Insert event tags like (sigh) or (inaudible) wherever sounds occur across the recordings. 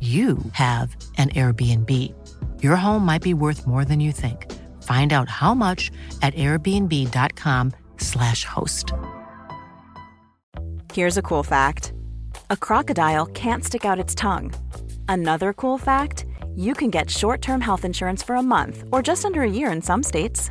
you have an Airbnb. Your home might be worth more than you think. Find out how much at airbnb.com/slash host. Here's a cool fact a crocodile can't stick out its tongue. Another cool fact you can get short term health insurance for a month or just under a year in some states.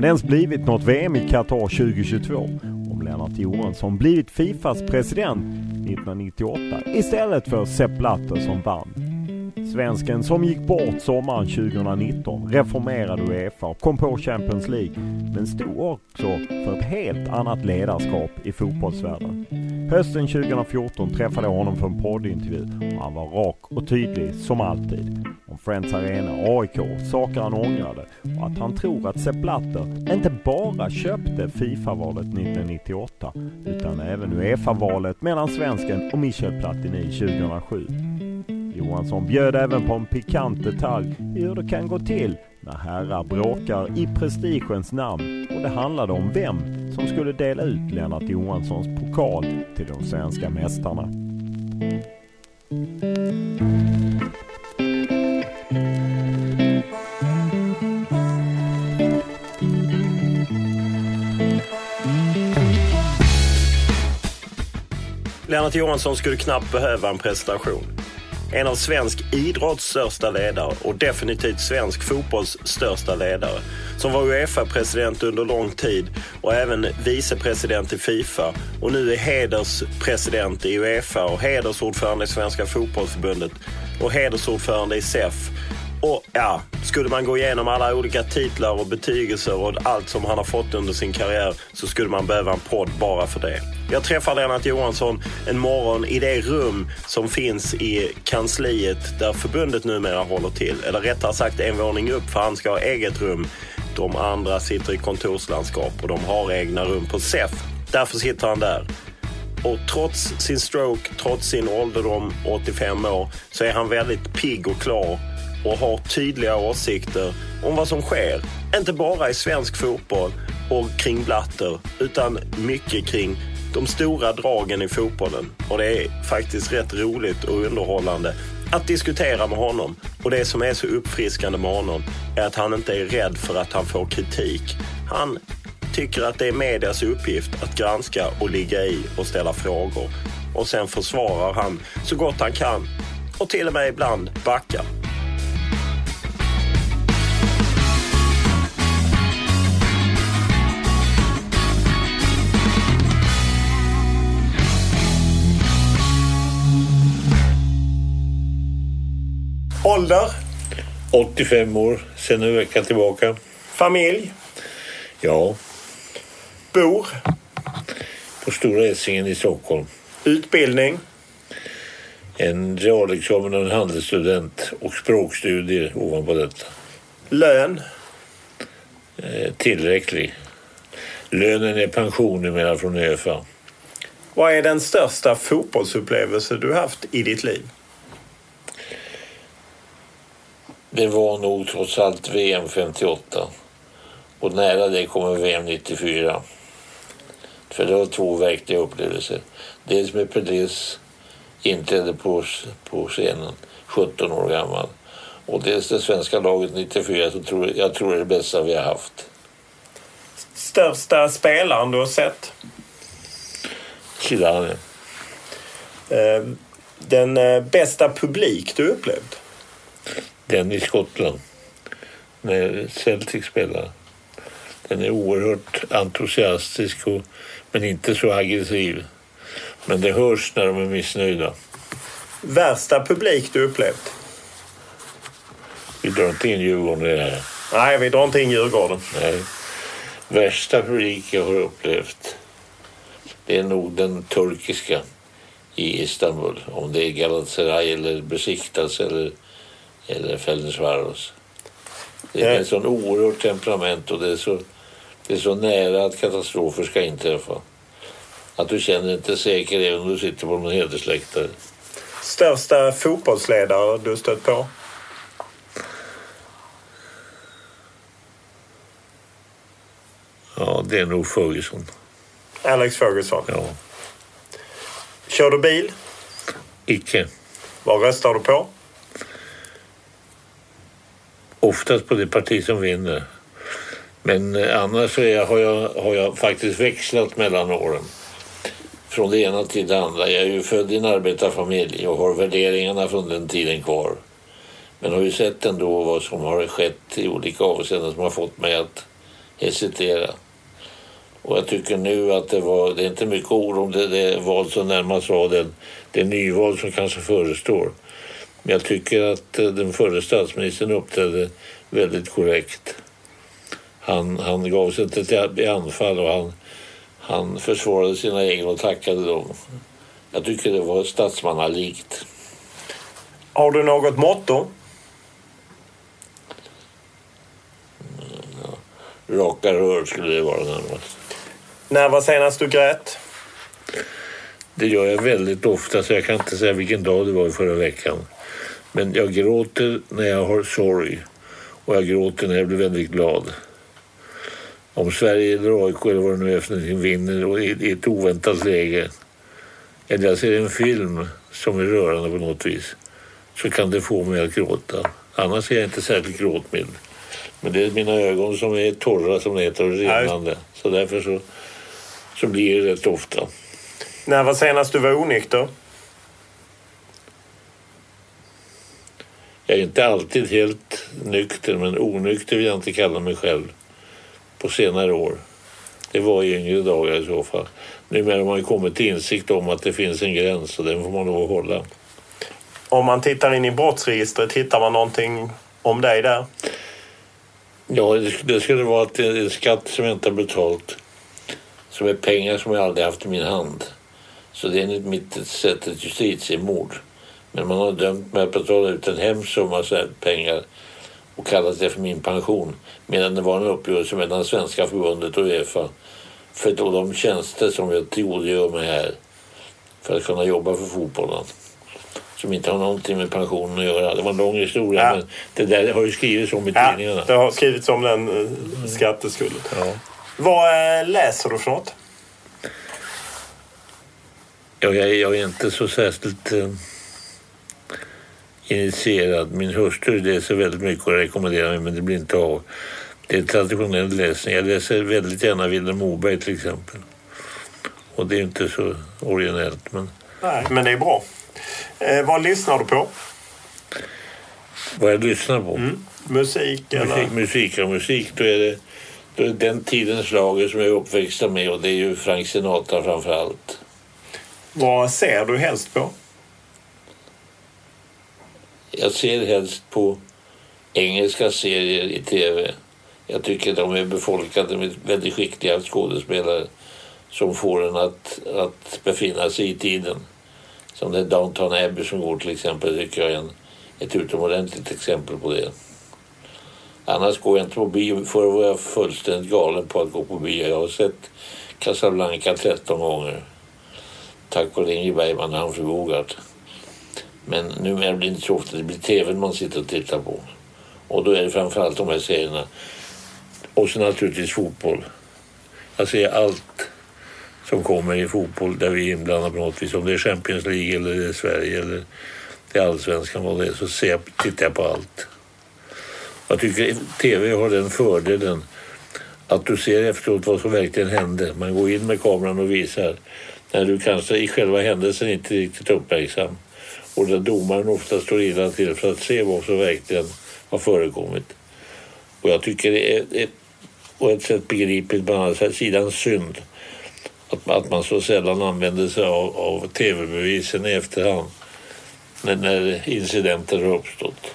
om det ens blivit något VM i Qatar 2022 om Lennart Johansson blivit Fifas president 1998 istället för Sepp Blatter som vann. Svensken som gick bort sommaren 2019 reformerade Uefa och kom på Champions League men stod också för ett helt annat ledarskap i fotbollsvärlden. Hösten 2014 träffade jag honom för en poddintervju och han var rak och tydlig som alltid. Friends Arena, AIK, saker han ångrade och att han tror att Sepp Blatter inte bara köpte Fifa-valet 1998 utan även Uefa-valet mellan svensken och Michel Platini 2007. Johansson bjöd även på en pikant detalj i hur det kan gå till när herrar bråkar i prestigens namn och det handlade om vem som skulle dela ut Lennart Johanssons pokal till de svenska mästarna. Lennart Johansson skulle knappt behöva en presentation. En av svensk idrotts största ledare och definitivt svensk fotbolls största ledare. Som var Uefa-president under lång tid och även vicepresident i Fifa. Och nu är hederspresident i Uefa och hedersordförande i Svenska Fotbollförbundet och hedersordförande i SEF. Och ja, skulle man gå igenom alla olika titlar och betygelser och allt som han har fått under sin karriär så skulle man behöva en podd bara för det. Jag träffar Lennart Johansson en morgon i det rum som finns i kansliet där förbundet numera håller till. Eller rättare sagt en våning upp för han ska ha eget rum. De andra sitter i kontorslandskap och de har egna rum på SEF. Därför sitter han där. Och trots sin stroke, trots sin ålderdom, 85 år, så är han väldigt pigg och klar och har tydliga åsikter om vad som sker. Inte bara i svensk fotboll och kring Blatter, utan mycket kring de stora dragen i fotbollen. Och det är faktiskt rätt roligt och underhållande att diskutera med honom. Och det som är så uppfriskande med honom är att han inte är rädd för att han får kritik. Han tycker att det är medias uppgift att granska och ligga i och ställa frågor. Och sen försvarar han så gott han kan och till och med ibland backar. Ålder? 85 år sedan en vecka tillbaka. Familj? Ja, Bor? på Stora Essingen i Stockholm. Utbildning? En realexamen och en handelsstudent och språkstudier ovanpå detta. Lön? Eh, tillräcklig. Lönen är pension numera från ÖFA. Vad är den största fotbollsupplevelse du haft i ditt liv? Det var nog trots allt VM 58. Och nära det kommer VM 94. För det var två verkliga upplevelser. Dels med Pelés inträde på, på scenen, 17 år gammal. Och dels det svenska laget 94 som tror, jag tror är det bästa vi har haft. Största spelaren du har sett? Zidane. Eh, Den eh, bästa publik du upplevt? Den i Skottland. När Celtic spelar. Den är oerhört entusiastisk och, men inte så aggressiv. Men det hörs när de är missnöjda. Värsta publik du upplevt? Vi drar inte in Djurgården i det här. Nej, vi drar inte in Djurgården. Nej. Värsta publik jag har upplevt det är nog den turkiska i Istanbul. Om det är Galatasaray eller Besiktas eller, eller Ferencvaros. Det är Ja. ett sån oerhört temperament och det är, så, det är så nära att katastrofer ska inträffa. Att du känner dig inte säker även om du sitter på någon hedersläktare. Största fotbollsledare du stött på? Ja, det är nog Ferguson. Alex Ferguson. Ja. Kör du bil? Icke. Vad röstar du på? Oftast på det parti som vinner. Men eh, annars är jag, har, jag, har jag faktiskt växlat mellan åren. Från det ena till det andra. Jag är ju född i en arbetarfamilj och har värderingarna från den tiden kvar. Men har ju sett ändå vad som har skett i olika avseenden som har fått mig att hesitera. Och jag tycker nu att det var, det är inte mycket ord om det, det val som närmast var den, det nyval som kanske förestår. Men jag tycker att eh, den förre statsministern uppträdde väldigt korrekt. Han, han gav sig inte till anfall och han, han försvarade sina egna och tackade dem. Jag tycker det var statsmannalikt. Har du något motto? Raka rör skulle det vara närmast. När var senast du grät? Det gör jag väldigt ofta så jag kan inte säga vilken dag det var i förra veckan. Men jag gråter när jag har sorg och jag gråter när jag blir väldigt glad. Om Sverige eller AIK eller vad det nu är för någonting vinner i ett oväntat läge eller jag ser en film som är rörande på något vis så kan det få mig att gråta. Annars är jag inte särskilt gråtmild. Men det är mina ögon som är torra som det heter och rinnande. Så därför så, så blir det rätt ofta. När var senast du var onykter? Jag är inte alltid helt nykter, men onykter vill jag inte kalla mig själv på senare år. Det var i yngre dagar i så fall. Numera har man ju kommit till insikt om att det finns en gräns och den får man nog hålla. Om man tittar in i brottsregistret, hittar man någonting om dig där? Ja, det, skulle vara att det är en skatt som jag inte har betalt. Som är pengar som jag aldrig haft i min hand. Så det är enligt mitt sätt ett justitiemord. Men man har dömt mig att betala ut en hemsk summa pengar och kallat det för min pension. Medan det var en uppgörelse mellan Svenska förbundet och Uefa för då de tjänster som jag tillgodogör mig här för att kunna jobba för fotbollen. Som inte har någonting med pensionen att göra. Det var en lång historia Ja. men det där har ju skrivits om i Ja, tidningarna. det har skrivits om den uh, skatteskulden. Ja. Vad eh, läser du för något? Jag, jag, jag är inte så särskilt eh, initierad. Min hustru läser väldigt mycket och rekommenderar mig men det blir inte av. Det är traditionell läsning. Jag läser väldigt gärna Vilhelm Moberg till exempel. Och det är inte så originellt men Nej, men det är bra. Eh, vad lyssnar du på? vad jag lyssnar på. Musik eller? Musik, musik och musik då är det då är det den tidens slager som jag är uppväxt med och det är ju Frank Sinatra framför allt. Vad ser du helst på? Jag ser helst på engelska serier i tv. Jag tycker de är befolkade med väldigt skickliga skådespelare som får en att, att befinna sig i tiden. Som den Downton Abbey som går till exempel tycker jag är en, ett utomordentligt exempel på det. Annars går jag inte på bio. Förr var jag fullständigt galen på att gå på bio. Jag har sett Casablanca 13 gånger. Tack vare Ingrid Bergman och Humphrey Bogart. Men numera blir det inte så ofta. Det blir tvn man sitter och tittar på. Och då är det framförallt de här serierna. Och så naturligtvis fotboll. Jag ser allt som kommer i fotboll där vi är inblandade på något vis. Om det är Champions League eller det är Sverige eller det är allsvenskan vad det är så ser jag, tittar jag på allt. Jag tycker tv har den fördelen att du ser efteråt vad som verkligen hände. Man går in med kameran och visar när du kanske i själva händelsen inte är riktigt uppmärksam och där domaren ofta står illa till för att se vad som verkligen har förekommit. Och jag tycker det är, är på ett sätt begripligt, på andra sidan synd att, att man så sällan använder sig av, av tv-bevisen i efterhand när, när incidenter har uppstått.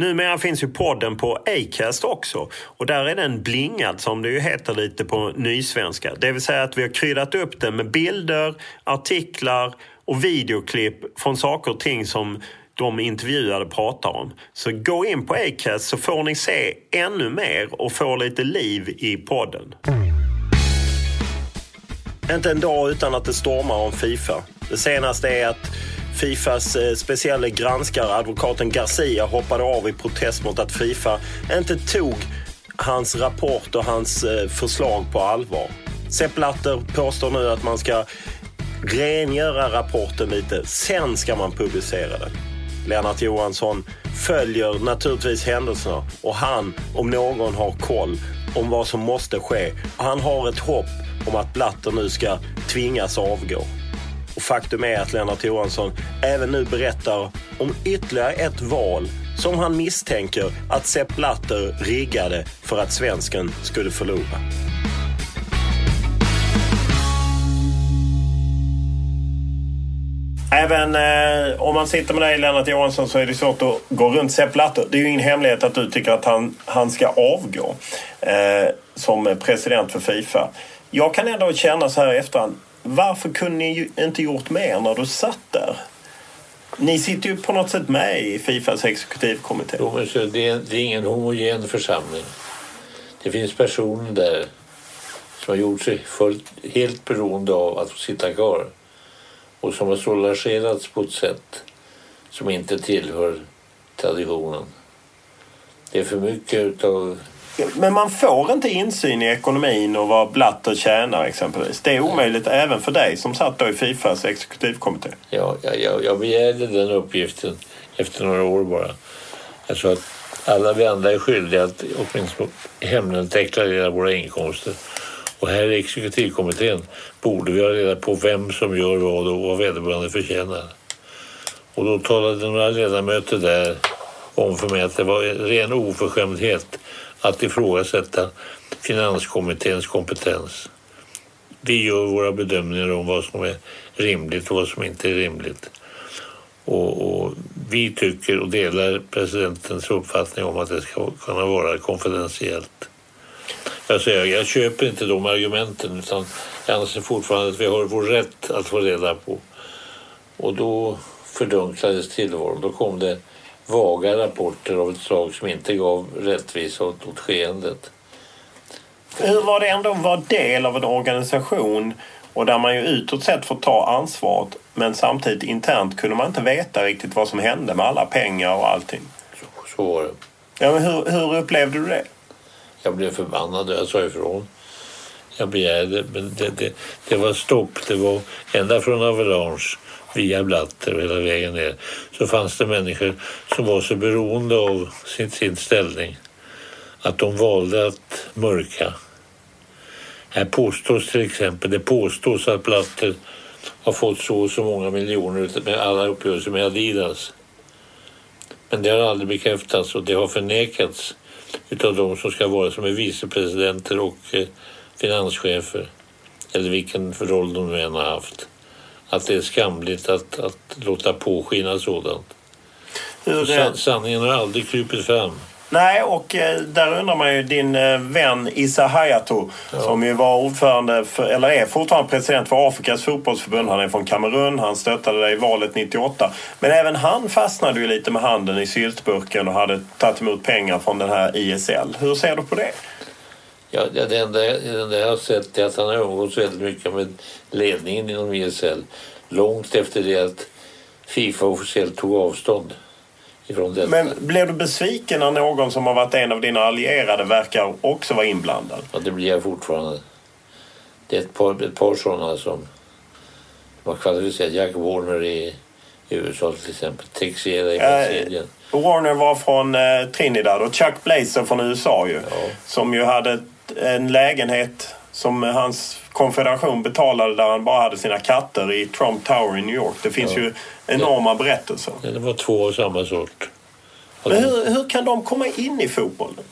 Numera finns ju podden på Acast också och där är den blingad som det ju heter lite på nysvenska. Det vill säga att vi har kryddat upp den med bilder, artiklar och videoklipp från saker och ting som de intervjuade pratar om. Så gå in på Acast så får ni se ännu mer och få lite liv i podden. Inte en dag utan att det stormar om Fifa. Det senaste är att Fifas eh, speciella granskare, advokaten Garcia, hoppade av i protest mot att Fifa inte tog hans rapport och hans eh, förslag på allvar. Sepp Blatter påstår nu att man ska rengöra rapporten lite, sen ska man publicera den. Lennart Johansson följer naturligtvis händelserna och han, om någon, har koll om vad som måste ske. Han har ett hopp om att Blatter nu ska tvingas avgå. Och faktum är att Lennart Johansson även nu berättar om ytterligare ett val som han misstänker att Sepp Blatter riggade för att svensken skulle förlora. Även eh, om man sitter med dig Lennart Johansson så är det svårt att gå runt Sepp Blatter. Det är ju ingen hemlighet att du tycker att han, han ska avgå eh, som president för Fifa. Jag kan ändå känna så här i efterhand. Varför kunde ni inte gjort mer när du satt där? Ni sitter ju på något sätt med i Fifas exekutivkommitté. Jo, men så det, är, det är ingen homogen församling. Det finns personer där som har gjort sig fullt, helt beroende av att få sitta kvar och som har soulagerats på ett sätt som inte tillhör traditionen. Det är för mycket utav men man får inte insyn i ekonomin och vad Blatter tjänar exempelvis. Det är omöjligt ja. även för dig som satt då i Fifas exekutivkommitté. Ja, jag, jag begärde den uppgiften efter några år bara. Jag sa att alla vi andra är skyldiga att åtminstone hemligt deklarera våra inkomster. Och här i exekutivkommittén borde vi ha reda på vem som gör vad och vad vederbörande förtjänar. Och då talade några ledamöter där om för mig att det var ren oförskämdhet att ifrågasätta finanskommitténs kompetens. Vi gör våra bedömningar om vad som är rimligt och vad som inte är rimligt. Och, och, vi tycker och delar presidentens uppfattning om att det ska kunna vara konfidentiellt. Jag, jag köper inte de argumenten utan jag anser fortfarande att vi har vår rätt att få reda på. Och då fördunklades tillvaron. Då kom det vaga rapporter av ett slag som inte gav rättvisa åt, åt skeendet. Hur var det ändå att vara del av en organisation och där man ju utåt sett får ta ansvaret men samtidigt internt kunde man inte veta riktigt vad som hände med alla pengar och allting. Så, så var det. Ja, men hur, hur upplevde du det? Jag blev förbannad och jag sa ifrån. Jag begärde, men det, det, det var stopp. Det var ända från Avalanche via Blatter och hela vägen ner så fanns det människor som var så beroende av sin, sin ställning att de valde att mörka. Här påstås till exempel, det påstås att Blatter har fått så och så många miljoner med alla uppgörelser med Adidas. Men det har aldrig bekräftats och det har förnekats utav de som ska vara som är vicepresidenter och eh, finanschefer eller vilken roll de nu än har haft att det är skamligt att, att låta påskina sådant. San, sanningen har aldrig krupit fram. Nej, och eh, där undrar man ju din eh, vän Issa Hayatou ja. som ju var ordförande, för, eller är fortfarande president för Afrikas fotbollsförbund. Han är från Kamerun, han stöttade dig i valet 98. Men även han fastnade ju lite med handen i syltburken och hade tagit emot pengar från den här ISL. Hur ser du på det? Ja, det enda, det enda jag har sett är att han har umgåtts väldigt mycket med ledningen inom ISL långt efter det att Fifa officiellt tog avstånd ifrån detta. Men blev du besviken när någon som har varit en av dina allierade verkar också vara inblandad? Ja, det blir jag fortfarande. Det är ett par, ett par sådana som, har kvalificerat. Jack Warner i USA till exempel. Texera i Eh, Brasilien. Warner var från eh, Trinidad och Chuck Blazer från USA ju. Som ju hade en lägenhet som hans konfederation betalade där han bara hade sina katter i Trump Tower i New York. Det finns ju enorma berättelser. Ja, Det var två av samma sort. Och Men hur, hur kan de komma in i fotbollen?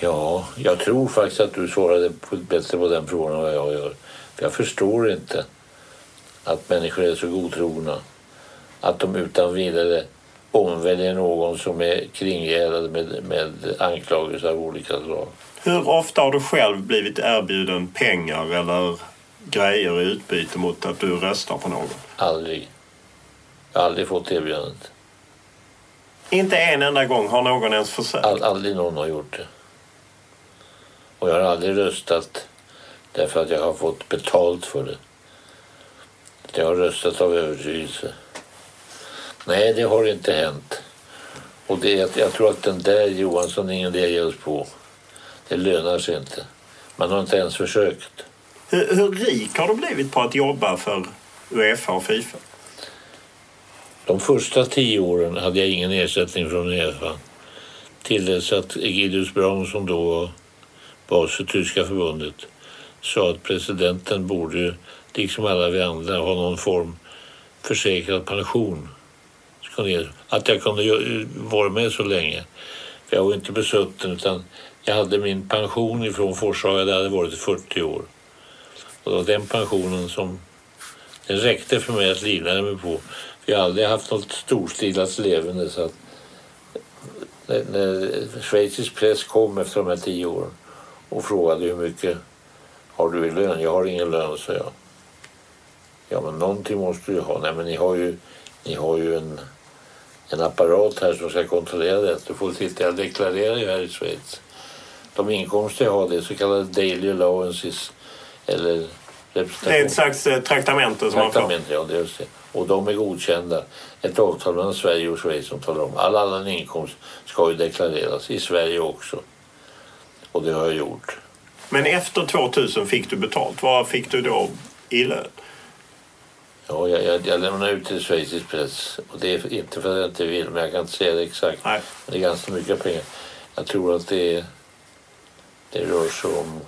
Ja, jag tror faktiskt att du svarade på bättre på den frågan än vad jag gör. För jag förstår inte att människor är så godtrogna. Att de utan vidare omväljer någon som är kringgärdad med, med anklagelser av olika slag. Hur ofta har du själv blivit erbjuden pengar eller grejer i utbyte mot att du röstar på någon? Aldrig. Jag har aldrig fått erbjudandet. Inte en enda gång har någon ens försökt. All, aldrig någon har gjort det. Och jag har aldrig röstat därför att jag har fått betalt för det. Jag har röstat av övertygelse. Nej, det har inte hänt. Och det, jag, tror att den där Johansson ingen idé att ge oss på. Det lönar sig inte. Man har inte ens försökt. Hur, hur rik har du blivit på att jobba för Uefa och Fifa? De första tio åren hade jag ingen ersättning från Uefa. Till dess att Egidius Braun som då var bas för tyska förbundet sa att presidenten borde, liksom alla vi andra, ha någon form försäkrad pension. Ska ni- Att jag kunde vara med så länge. För jag var inte besutten utan jag hade min pension ifrån Forshaga, det hade varit i 40 år. Och det var den pensionen som den räckte för mig att livnära mig på. För jag har aldrig haft något storstilat levande. Så att när, när schweizisk press kom efter de här tio åren och frågade hur mycket har du i lön? Jag har ingen lön, sa jag. Ja, men någonting måste du ju ha. Nej, men ni har ju, ni har ju en, en apparat här som ska kontrollera det. Du får titta, jag deklarerar ju här i Schweiz. De inkomster jag har det är så kallade daily allowances eller representation. Det är ett slags eh, traktamente som man får. Traktamente, ja, det är just det. Och de är godkända. Ett avtal mellan Sverige och Schweiz som talar om all annan inkomst ska ju deklareras i Sverige också. Och det har jag gjort. Men efter 2000 fick du betalt. Vad fick du då i lön? Ja, jag, jag, jag lämnar ut till schweizisk press. Och det är inte för att jag inte vill, men jag kan inte säga det exakt. Nej. Men det är ganska mycket pengar. Jag tror att det, är- det rör sig om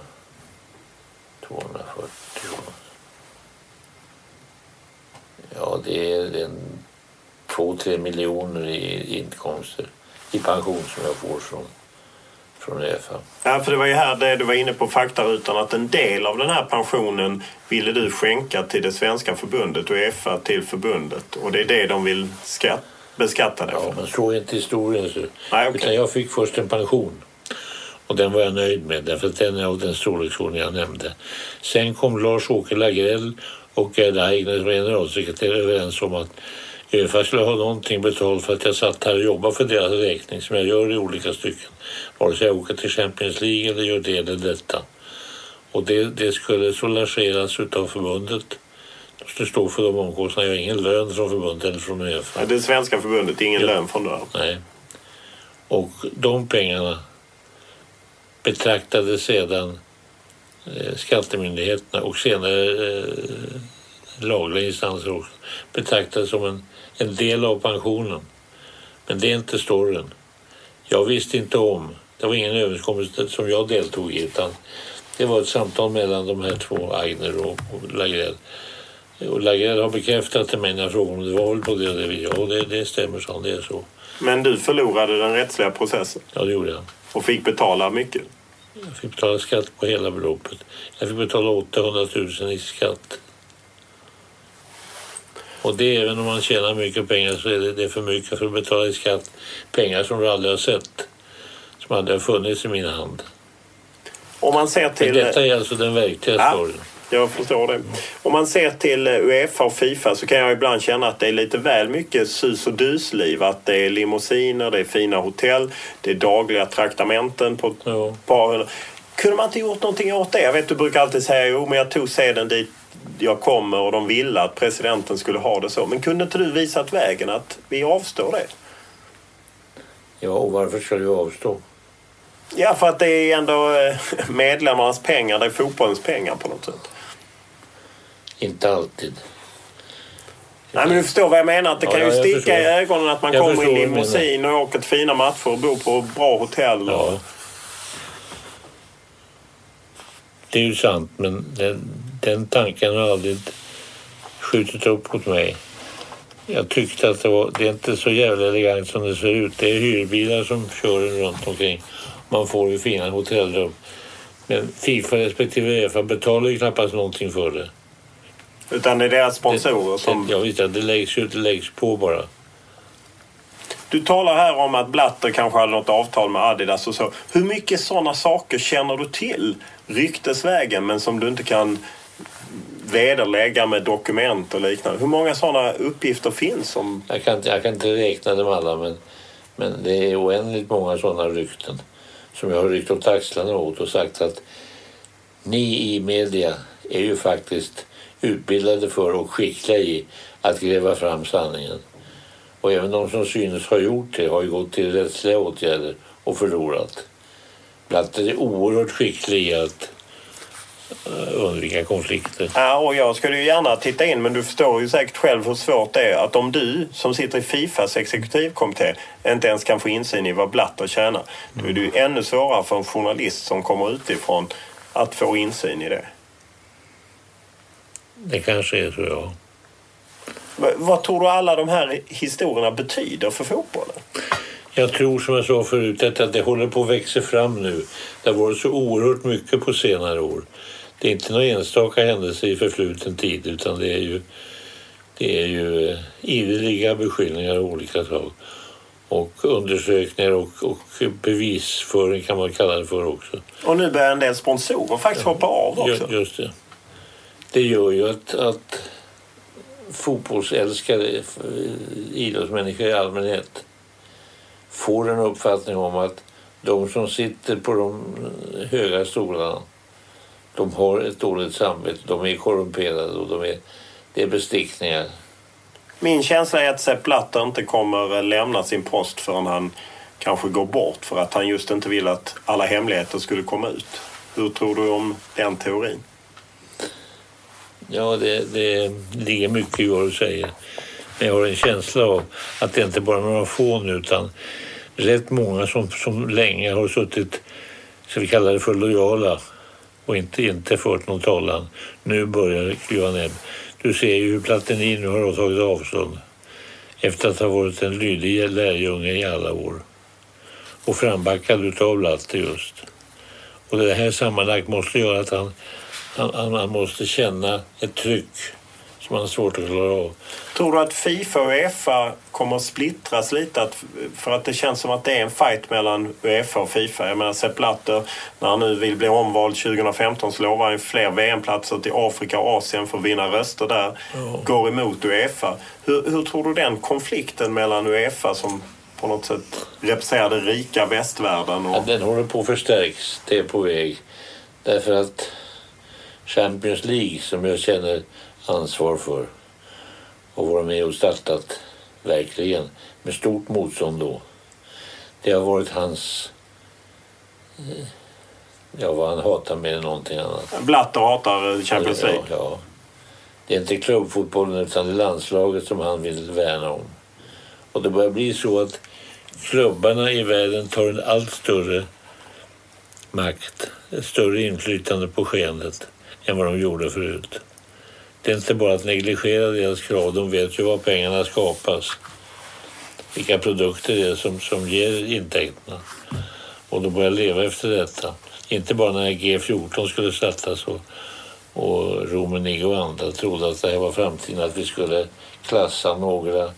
240 år. Ja, det är en, två, tre miljoner i inkomster i pension som jag får från, från Uefa. Ja, för det var ju här det du var inne på faktarutan att en del av den här pensionen ville du skänka till det svenska förbundet och Uefa till förbundet. Och det är det de vill skatt, beskatta det Ja, för. men så är inte historien. Nej, okej. Utan jag fick först en pension. Och den var jag nöjd med därför att den är av den storleksordning jag nämnde. Sen kom Lars-Åke Lagrell och Gerd Aigner som generalsekreterare överens om att Uefa skulle ha någonting betalt för att jag satt här och jobbade för deras räkning som jag gör i olika stycken. Vare sig jag åker till Champions League eller gör det eller detta. Och det, det skulle soulageras utav förbundet. De skulle stå för de omkostnaderna. Jag har ingen lön från förbundet eller från Uefa. Ja, Det svenska förbundet, ingen Ja. lön från det. Nej. Och de pengarna betraktade sedan eh, skattemyndigheterna och senare eh, lagliga instanser också betraktade som en, en del av pensionen. Men det är inte storyn. Jag visste inte om, det var ingen överenskommelse som jag deltog i utan det var ett samtal mellan de här två, Aigner och, Lagrell. Och Lagrell har bekräftat till mig när jag frågade om det var väl på det viset. Ja, det, det stämmer, så det är så. Men du förlorade den rättsliga processen Ja, det gjorde jag. och fick betala mycket. Jag fick betala skatt på hela beloppet. Jag fick betala 800 000 i skatt. Och det även om man tjänar mycket pengar så är det, det är för mycket för att betala i skatt. Pengar som du aldrig har sett. Som aldrig har funnits i min hand. Om man ser Men till... detta är alltså den verkliga Ja. storyn. Jag förstår det. Om man ser till eh, Uefa och Fifa så kan jag ibland känna att det är lite väl mycket sus och dusliv. Att det är limousiner, det är fina hotell, det är dagliga traktamenten på ett Ja. par hundra. Kunde man inte gjort någonting åt det? Jag vet du brukar alltid säga jo men jag tog sedan dit jag kommer och de ville att presidenten skulle ha det så. Men kunde inte du visat vägen att vi avstår det? Ja, och varför ska du avstå? Ja, för att det är ändå eh, (laughs) medlemmarnas pengar. Det är fotbollens pengar på något sätt. Inte alltid. Nej, men du förstår vad jag menar. Att det Ja, kan ju sticka förstår. i ögonen att man Jag kommer i limousin och åker till fina matcher och bor på bra hotell. Ja. Det är ju sant, men den, den tanken har aldrig skjutit upp hos mig. Jag tyckte att det, var, det är inte så jävla elegant som det ser ut. Det är hyrbilar som kör runt omkring. Man får ju fina hotellrum. Men Fifa respektive Uefa betalar ju knappast någonting för det. Utan det är deras sponsorer som... Jag vet att det läggs ju det läggs på bara. Du talar här om att Blatter kanske hade något avtal med Adidas och så. Hur mycket sådana saker känner du till ryktesvägen men som du inte kan vederlägga med dokument och liknande? Hur många sådana uppgifter finns? Om... Jag kan, inte- jag kan inte räkna dem alla men, men det är oändligt många sådana rykten som jag har ryckt åt axlarna åt och sagt att ni i media är ju faktiskt utbildade för och skickliga i att gräva fram sanningen. Och även de som synes ha gjort det har ju gått till rättsliga åtgärder och förlorat. Blatter är oerhört skicklig i att undvika konflikter. Ja, och jag skulle ju gärna titta in men du förstår ju säkert själv hur svårt det är att om du som sitter i Fifas exekutivkommitté inte ens kan få insyn i vad Blatter tjänar. Då är det ju ännu svårare för en journalist som kommer utifrån att få insyn i det. Det kanske är så, ja. Vad tror du alla de här historierna betyder för fotbollen? Jag tror som jag sa förut att att det håller på att växa fram nu. Det har varit så oerhört mycket på senare år. Det är inte några enstaka händelser i förfluten tid utan det är ju, det är ju eh, ideliga beskyllningar av olika slag. Och undersökningar och, och bevisföring kan man kalla det för också. Och nu börjar en del sponsorer faktiskt hoppa av också. Ju- Just det. Det gör ju att, att fotbollsälskare, f- idrottsmänniskor i allmänhet får en uppfattning om att de som sitter på de höga stolarna de har ett dåligt samvete, de är korrumperade och de är, det är bestickningar. Min känsla är att Sepp Blatter inte kommer lämna sin post förrän han kanske går bort för att han just inte vill att alla hemligheter skulle komma ut. Hur tror du om den teorin? Ja, det, det ligger mycket i vad du säger. Men jag har en känsla av att det inte bara är några få nu utan rätt många som, som länge har suttit, ska vi kalla det för lojala och inte, inte fört någon talan. Nu börjar kliva ner. Du ser ju hur Platini nu har tagit avstånd efter att ha varit en lydig lärjunge i alla år och frambackad utav Latte just. Och det här sammanlagt måste göra att han, han, han måste känna ett tryck som han har svårt att klara av. Tror du att Fifa och Uefa kommer att splittras lite? Att, för att det känns som att det är en fight mellan Uefa och Fifa. Jag menar Sepp Blatter, när han nu vill bli omvald 2015 så lovar han fler VM-platser till Afrika och Asien för att vinna röster där. Går emot Uefa. Hur, hur tror du den konflikten mellan Uefa som på något sätt representerar den rika västvärlden Ja, och den håller på att förstärks, det är på väg. Därför att Champions League som jag känner ansvar för och varit med och startat verkligen med stort motstånd då. Det har varit hans, eh, ja vad han hatar mer än någonting annat. Blatter hatar Champions League? Ja, ja. Det är inte klubbfotbollen utan det är landslaget som han vill värna om. Och det börjar bli så att klubbarna i världen tar en allt större makt, ett större inflytande på skeendet än vad de gjorde förut. Det är inte bara att negligera deras krav, de vet ju var pengarna skapas. Vilka produkter det är som, som ger intäkterna. Och de börjar leva efter detta. Inte bara när G14 skulle startas och, och Rummenigge och andra trodde att det här var framtiden, att vi skulle klassa några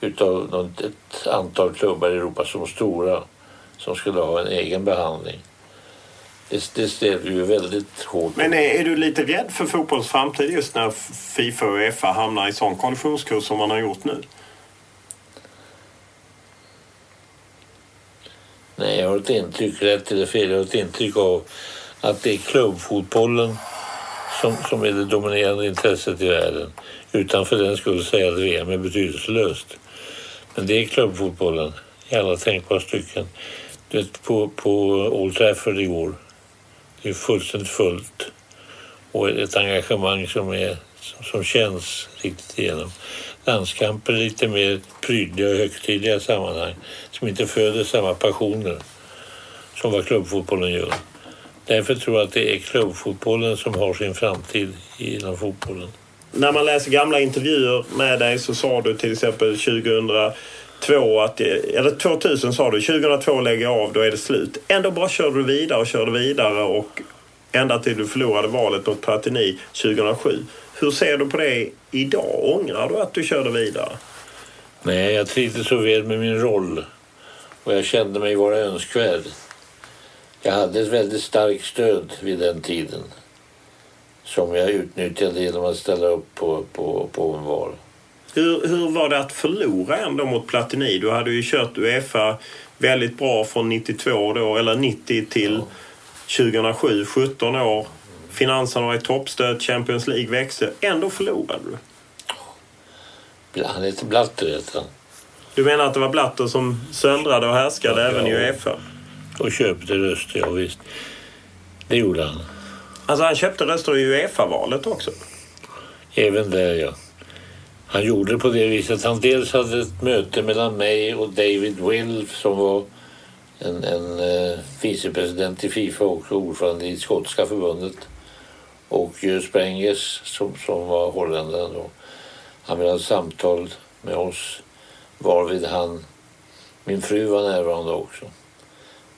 utav ett antal klubbar i Europa som stora som skulle ha en egen behandling. Det, det ställer ju väldigt hårt. Men är, är du lite rädd för fotbollens framtid just när Fifa och Uefa hamnar i sån kollisionskurs som man har gjort nu? Nej, jag har ett intryck, rätt eller fel, jag har ett intryck av att det är klubbfotbollen som, som är det dominerande intresset i världen utan för den skulle säga att VM är betydelselöst. Men det är klubbfotbollen i alla tänkbara stycken. Du vet, på, på Old Trafford igår, det är fullständigt fullt och ett engagemang som, är, som, som känns riktigt igenom. Landskamper är lite mer prydliga och högtidliga sammanhang som inte föder samma passioner som vad klubbfotbollen gör. Därför tror jag att det är klubbfotbollen som har sin framtid inom fotbollen. När man läser gamla intervjuer med dig så sa du till exempel 2000 2002 att, eller 2000 sa du 2002 lägger jag av, då är det slut. Ändå bara körde du vidare och körde vidare och ända till du förlorade valet mot Platini 2007. Hur ser du på det idag? Ångrar du att du körde vidare? Nej, jag trivdes så väl med min roll och jag kände mig vara önskvärd. Jag hade ett väldigt starkt stöd vid den tiden som jag utnyttjade genom att ställa upp på, på, på en val. Hur, hur var det att förlora ändå mot Platini? Du hade ju kört Uefa väldigt bra från 92 då, eller 90 till ja. 2007, 17 år. Finanserna var i toppstöd, Champions League växte. Ändå förlorade du. Han heter Blatter heter han. Du menar att det var Blatter som söndrade och härskade ja, även ja. i Uefa? Och köpte röster, ja visst. Det gjorde han. Alltså han köpte röster i Uefa-valet också? Även där ja. Han gjorde det på det viset. att Han dels hade ett möte mellan mig och David Wilf som var en, en eh, vicepresident i Fifa och ordförande i skotska förbundet. Och eh, Sprengers som, som var holländare då. Han ville ha samtal med oss varvid han, min fru var närvarande också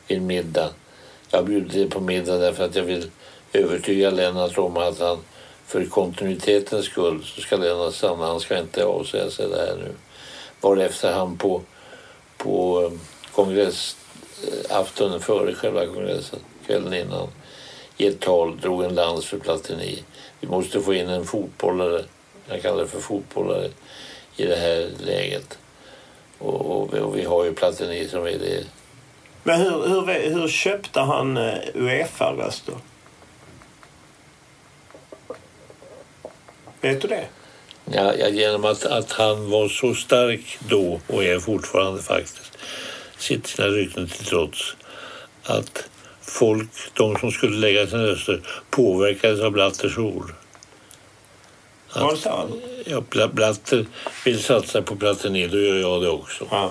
vid middag. Jag bjuder på middag därför att jag vill övertyga Lennart om att han för kontinuitetens skull så ska Lennart stanna. Han ska inte avsäga sig det här nu. Varefter han på, på eh, kongressaftonen eh, före själva kongressen, kvällen innan, i ett tal drog en lans för Platini. Vi måste få in en fotbollare, jag kallar det för fotbollare, i det här läget. Och, och, och vi har ju Platini som är det men hur, hur, hur köpte han eh, Uefa-röster? Vet du det? Ja, ja, genom att, att han var så stark då och är fortfarande faktiskt, sitt sina rykten till trots, att folk, de som skulle lägga sina röster, påverkades av Blatters ord. Var det så? Ja, Blatter vill satsa på Platini, då gör jag det också. Ja.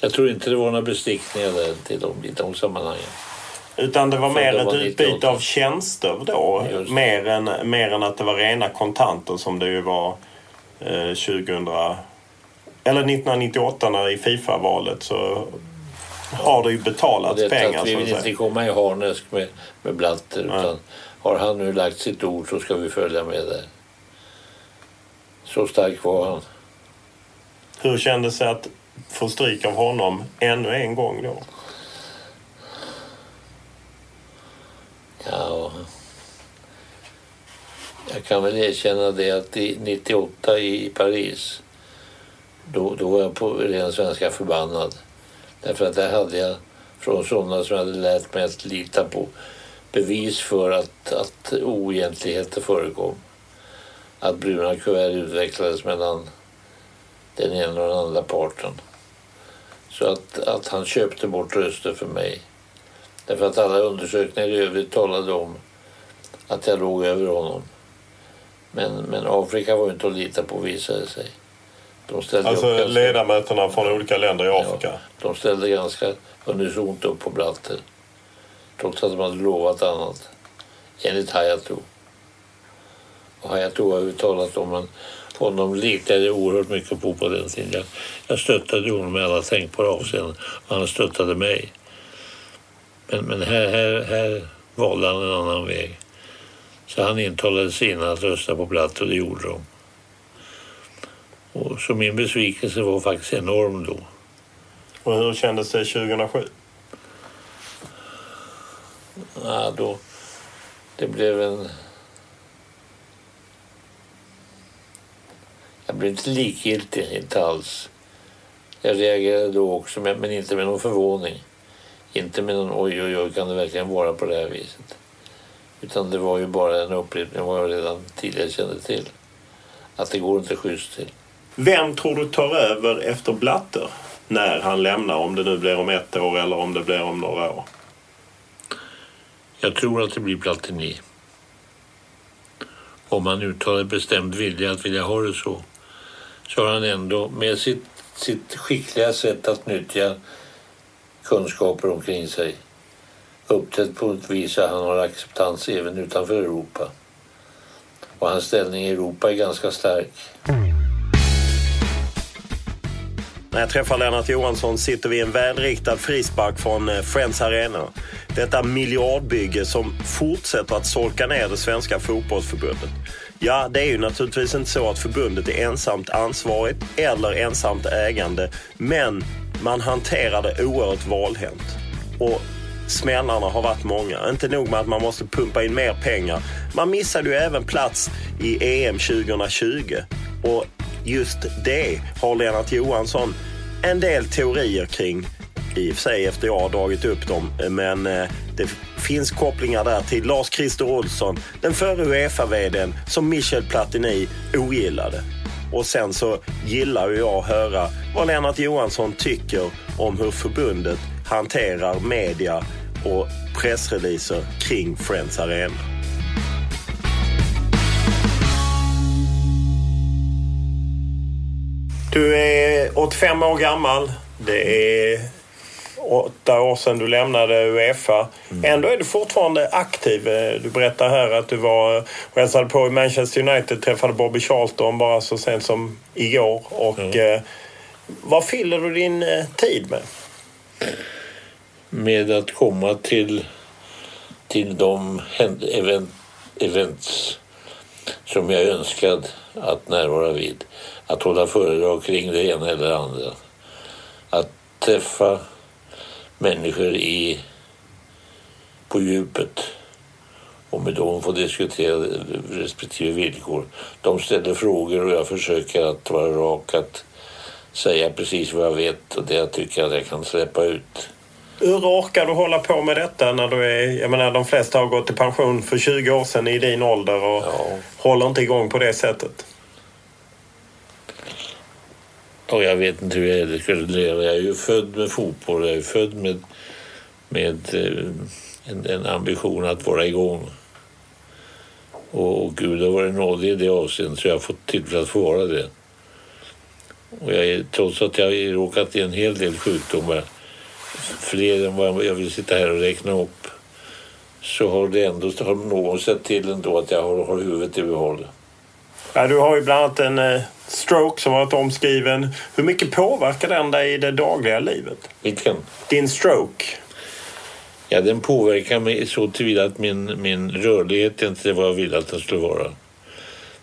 Jag tror inte det var några bestickningar där till dem i de sammanhangen. Utan det var Så mer det var ett utbyte av tjänster då. Mer än, mer än att det var rena kontanter som det ju var eh, 2000... Eller 1998 när i Fifa-valet så har det ju betalats det pengar. Att vi vill inte komma i harnesk med, med Blatter. Utan har han nu lagt sitt ord så ska vi följa med där. Så stark var han. Hur kändes det att få stryk av honom ännu en gång då? Ja, jag kan väl erkänna det att i 98 i Paris då, då var jag på ren svenska förbannad. Därför att där hade jag från sådana som jag hade lärt mig att lita på bevis för att, att oegentligheter förekom. Att bruna kuvert utvecklades mellan den ena och den andra parten. Så att, att han köpte bort röster för mig. Därför att alla undersökningar i övrigt talade om att jag låg över honom. Men, men Afrika var inte att lita på visade sig. De ställde alltså ganska, ledamöterna från olika länder i Afrika? Ja, de ställde ganska unisont upp på Blatter. Trots att de hade lovat annat. Enligt Hayatou. Och Hayatou har uttalat om en honom litade jag oerhört mycket på på den tiden. Jag, jag stöttade honom i alla tänkbara avseenden han stöttade mig. Men, här, här, här valde han en annan väg. Så han intalade sina att rösta på Platt och det gjorde de. Och så min besvikelse var faktiskt enorm då. Och hur kändes det 2007? Ja, då, det blev en Jag blev inte likgiltig, inte alls. Jag reagerade då också, men inte med någon förvåning. Inte med någon oj, oj, oj, kan det verkligen vara på det här viset? Utan det var ju bara en upprepning vad jag redan tidigare kände till. Att det går inte schysst till. Vem tror du tar över efter Blatter när han lämnar? Om det nu blir om ett år eller om det blir om några år. Jag tror att det blir Platini. Om han uttalar bestämd vilja att vilja ha det så, så har han ändå med sitt, sitt skickliga sätt att nyttja kunskaper omkring sig uppträtt på ett vis att han har acceptans även utanför Europa. Och hans ställning i Europa är ganska stark. När jag träffar Lennart Johansson sitter vi i en välriktad frispark från eh, Friends Arena. Detta miljardbygge som fortsätter att solka ner det svenska fotbollsförbundet. Ja, det är ju naturligtvis inte så att förbundet är ensamt ansvarigt eller ensamt ägande, men man hanterar det oerhört valhänt. Och smällarna har varit många. Inte nog med att man måste pumpa in mer pengar. Man missade ju även plats i EM 2020. Och just det har Lennart Johansson en del teorier kring. I och för sig efter jag har dragit upp dem. Men eh, det finns kopplingar där till Lars-Christer Olsson, den förre Uefa-vdn som Michel Platini ogillade. Och sen så gillar ju jag att höra vad Lennart Johansson tycker om hur förbundet hanterar media och pressreleaser kring Friends Arena. Du är 85 år gammal. Det är åtta år sedan du lämnade Uefa. Mm. Ändå är du fortfarande aktiv. Du berättar här att du var och hälsade på i Manchester United, träffade Bobby Charlton bara så sent som igår. Och, mm. eh, vad fyller du din eh, tid med? Med att komma till, till de event, events som jag önskad att närvara vid. Att hålla föredrag kring det ena eller det andra. Att träffa människor i, på djupet och med dem få diskutera respektive villkor. De ställer frågor och jag försöker att vara rak, att säga precis vad jag vet och det jag tycker att jag kan släppa ut. Hur orkar du hålla på med detta när du är... Jag menar de flesta har gått i pension för 20 år sedan i din ålder och ja. håller inte igång på det sättet. Och jag vet inte hur jag skulle leva. Jag är ju född med fotboll. Jag är född med, med eh, en, en ambition att vara igång. Och, och Gud har varit nådig i det avseendet så jag har fått tillfälle att få vara det. Och jag är, trots att jag har råkat i en hel del sjukdomar, fler än vad jag vill sitta här och räkna upp, så har det ändå har någon sett till ändå att jag har, har huvudet i behåll. Ja, du har ju bland annat en eh, stroke som varit omskriven. Hur mycket påverkar den dig i det dagliga livet? Vilken? Din stroke. Ja, den påverkar mig så tillvida att min, min rörlighet inte är vad jag vill att den skulle vara.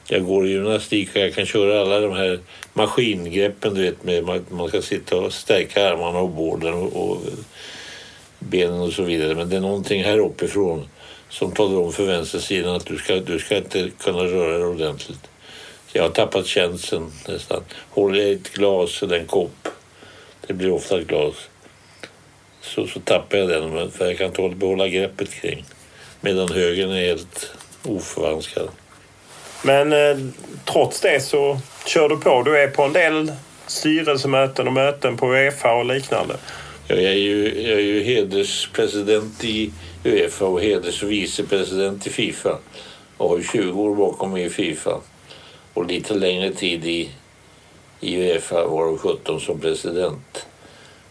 Jag går i gymnastik och jag kan köra alla de här maskingreppen, du vet, med man ska sitta och stärka armarna och bålen och, och benen och så vidare. Men det är någonting här uppifrån som talar om för vänstersidan att du ska, du ska inte kunna röra dig ordentligt. Jag har tappat känseln nästan. Håller jag ett glas eller en kopp, det blir ofta ett glas, så, så tappar jag den för jag kan inte behålla greppet kring. Medan högen är helt oförvanskad. Men eh, trots det så kör du på. Du är på en del styrelsemöten och möten på Uefa och liknande. Ja, jag, är ju, jag är ju hederspresident i Uefa och hedersvicepresident i Fifa. Och har 20 år bakom mig i Fifa och lite längre tid i, i Uefa, varav 17 som president.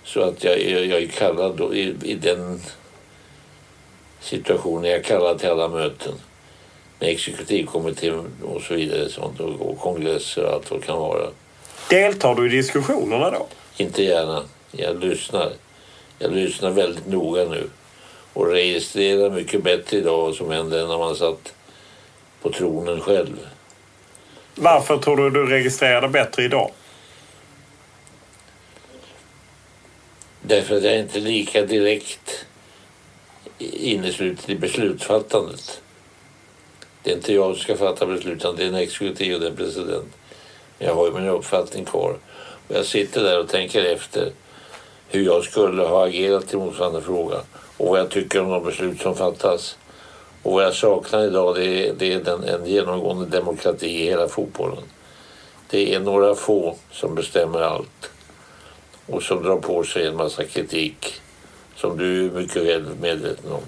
Så att jag, jag, jag är kallad då, i, i den situationen, jag är kallad till alla möten med exekutivkommittén och så vidare sånt, och, och kongresser och allt vad det kan vara. Deltar du i diskussionerna då? Inte gärna. Jag lyssnar. Jag lyssnar väldigt noga nu och registrerar mycket bättre idag vad som händer än när man satt på tronen själv. Varför tror du du registrerade bättre idag? Därför att jag inte är lika direkt innesluten i beslutsfattandet. Det är inte jag som ska fatta besluten, det är en exekutiv och en president. Men jag har ju min uppfattning kvar. Och jag sitter där och tänker efter hur jag skulle ha agerat i motsvarande fråga och vad jag tycker om de beslut som fattas. Och vad jag saknar idag det är, det är den, en genomgående demokrati i hela fotbollen. Det är några få som bestämmer allt och som drar på sig en massa kritik som du är mycket väl medveten om.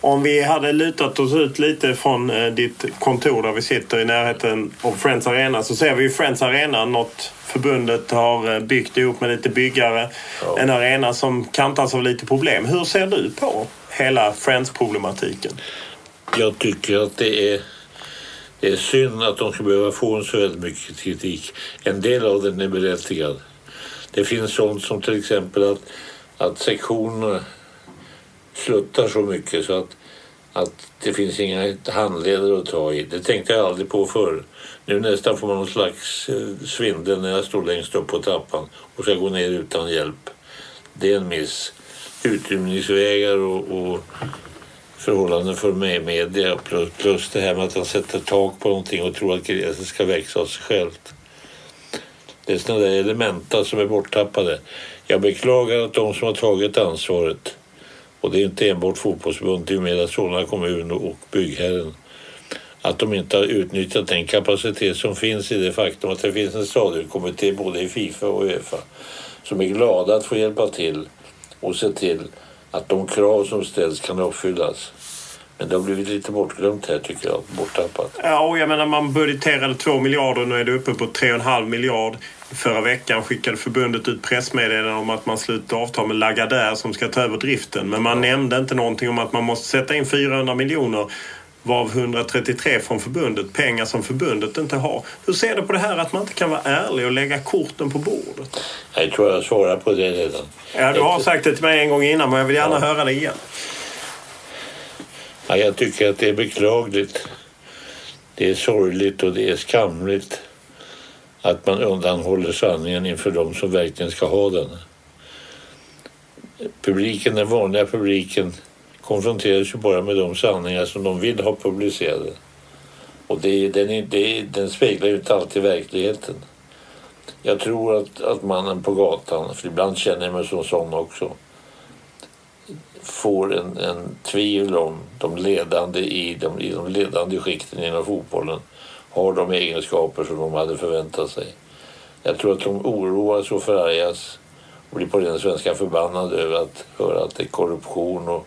Om vi hade lutat oss ut lite från eh, ditt kontor där vi sitter i närheten av Friends Arena så ser vi ju Friends Arena, något förbundet har eh, byggt ihop med lite byggare. Ja. En arena som kantas av lite problem. Hur ser du på hela Friends-problematiken? Jag tycker att det är, det är synd att de ska behöva få en så väldigt mycket kritik. En del av den är berättigad. Det finns sånt som till exempel att, att sektionerna sluttar så mycket så att, att det finns inga handleder att ta i. Det tänkte jag aldrig på förr. Nu nästan får man någon slags eh, svindel när jag står längst upp på trappan och ska gå ner utan hjälp. Det är en miss. Utrymningsvägar och, och förhållanden för med media plus, plus det här med att han sätter tak på någonting och tror att gräset ska växa av sig självt. Det är sådana där elementa som är borttappade. Jag beklagar att de som har tagit ansvaret och det är inte enbart fotbollsförbundet, det är med Solna kommun och byggherren att de inte har utnyttjat den kapacitet som finns i det faktum att det finns en stadionkommitté både i Fifa och Uefa som är glada att få hjälpa till och se till att de krav som ställs kan uppfyllas. Men det har blivit lite bortglömt här tycker jag, borttappat. Ja, och jag menar man budgeterade 2 miljarder nu är det uppe på 3,5 miljard. Förra veckan skickade förbundet ut pressmeddelande om att man slutar avtal med Lagardère som ska ta över driften. Men man nämnde inte någonting om att man måste sätta in 400 miljoner varav 133 från förbundet. Pengar som förbundet inte har. Hur ser du på det här att man inte kan vara ärlig och lägga korten på bordet? Jag tror jag svarar på det redan. Ja, du har sagt det till mig en gång innan men jag vill gärna Ja. höra det igen. Ja, jag tycker att det är beklagligt. Det är sorgligt och det är skamligt att man undanhåller sanningen inför de som verkligen ska ha den. Publiken, den vanliga publiken, konfronteras ju bara med de sanningar som de vill ha publicerade. Och det, den, det, den speglar ju inte alltid verkligheten. Jag tror att, att mannen på gatan, för ibland känner jag mig som sån också, får en, en tvivel om de ledande i de, i de ledande skikten inom fotbollen har de egenskaper som de hade förväntat sig. Jag tror att de oroas och förargas och blir på den svenska förbannade över att höra att det är korruption och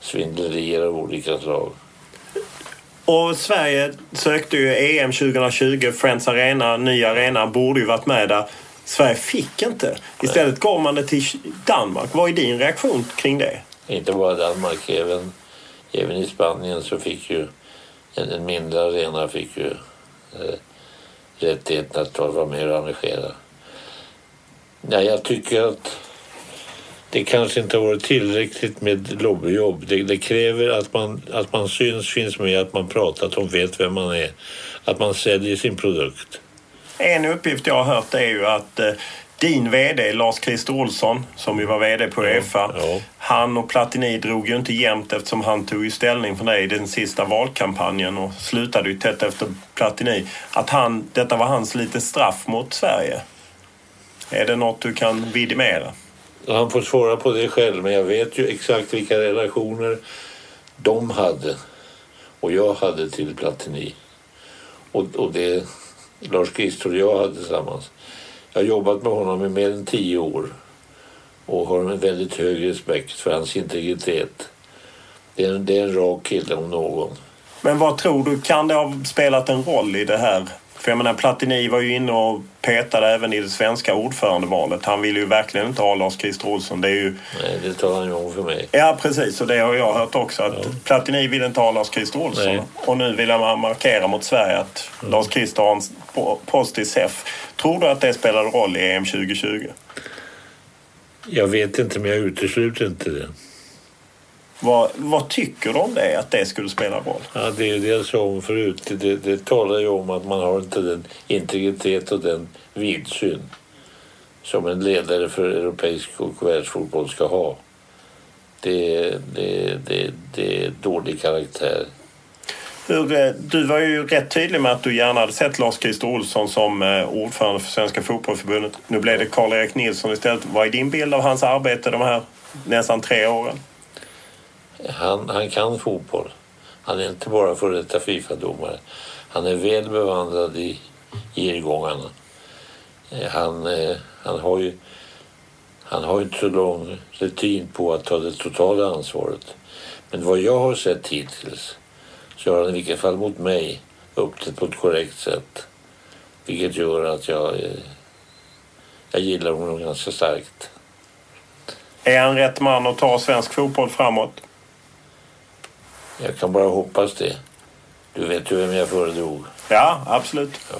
svindlerier av olika slag. Och Sverige sökte ju EM 2020, Friends Arena, ny arena, borde ju varit med där. Sverige fick inte. Istället gav man det till Danmark. Vad är din reaktion kring det? Inte bara Danmark, även, även i Spanien så fick ju en, en mindre arena fick ju Eh, rättigheten att vara med och arrangera. Ja, jag tycker att det kanske inte har varit tillräckligt med lobbyjobb. Det, det kräver att man, att man syns, finns med, att man pratar, att de vet vem man är. Att man säljer sin produkt. En uppgift jag har hört är ju att eh, din VD Lars-Christer Olsson, som ju var VD på Uefa, ja. han och Platini drog ju inte jämnt eftersom han tog ju ställning för dig i den sista valkampanjen och slutade ju tätt efter Platini. Att han, detta var hans lite straff mot Sverige. Är det något du kan vidimera? Han får svara på det själv, men jag vet ju exakt vilka relationer de hade och jag hade till Platini. Och, och det Lars Christer och jag hade tillsammans. Jag har jobbat med honom i mer än tio år och har en väldigt hög respekt för hans integritet. Det är en, det är en rak kille om någon. Men vad tror du, kan det ha spelat en roll i det här? För jag menar Platini var ju inne och petade även i det svenska ordförandevalet. Han ville ju verkligen inte ha Lars-Christer Olsson. Det är ju... Nej, det talar han ju om för mig. Ja precis, och det har jag hört också. Att Platini vill inte ha Lars-Christer Olsson. Nej. Och nu vill man markera mot Sverige att Lars-Christer har en po- post i SEF. Tror du att det spelade roll i EM 2020? Jag vet inte, men jag utesluter inte det. Vad, vad tycker du om det, att det skulle spela roll? Ja, det är det jag sa om förut. Det, det, talar ju om att man har inte den integritet och den vidsyn som en ledare för europeisk och världsfotboll ska ha. Det, det, det, det är dålig karaktär. Hur, eh, du var ju rätt tydlig med att du gärna hade sett Lars-Christer Olsson som eh, ordförande för Svenska Fotbollförbundet. Nu blev det Karl-Erik Nilsson istället. Vad är din bild av hans arbete de här nästan tre åren? Han, han kan fotboll. Han är inte bara före detta Fifa-domare. Han är väl bevandrad i irrgångarna. Eh, han, eh, han har ju han har inte så lång rutin på att ta det totala ansvaret. Men vad jag har sett hittills så har han i vilket fall mot mig uppträtt på ett korrekt sätt. Vilket gör att jag, eh, jag gillar honom ganska starkt. Är han rätt man att ta svensk fotboll framåt? Jag kan bara hoppas det. Du vet ju vem jag föredrog. Ja, absolut. Ja.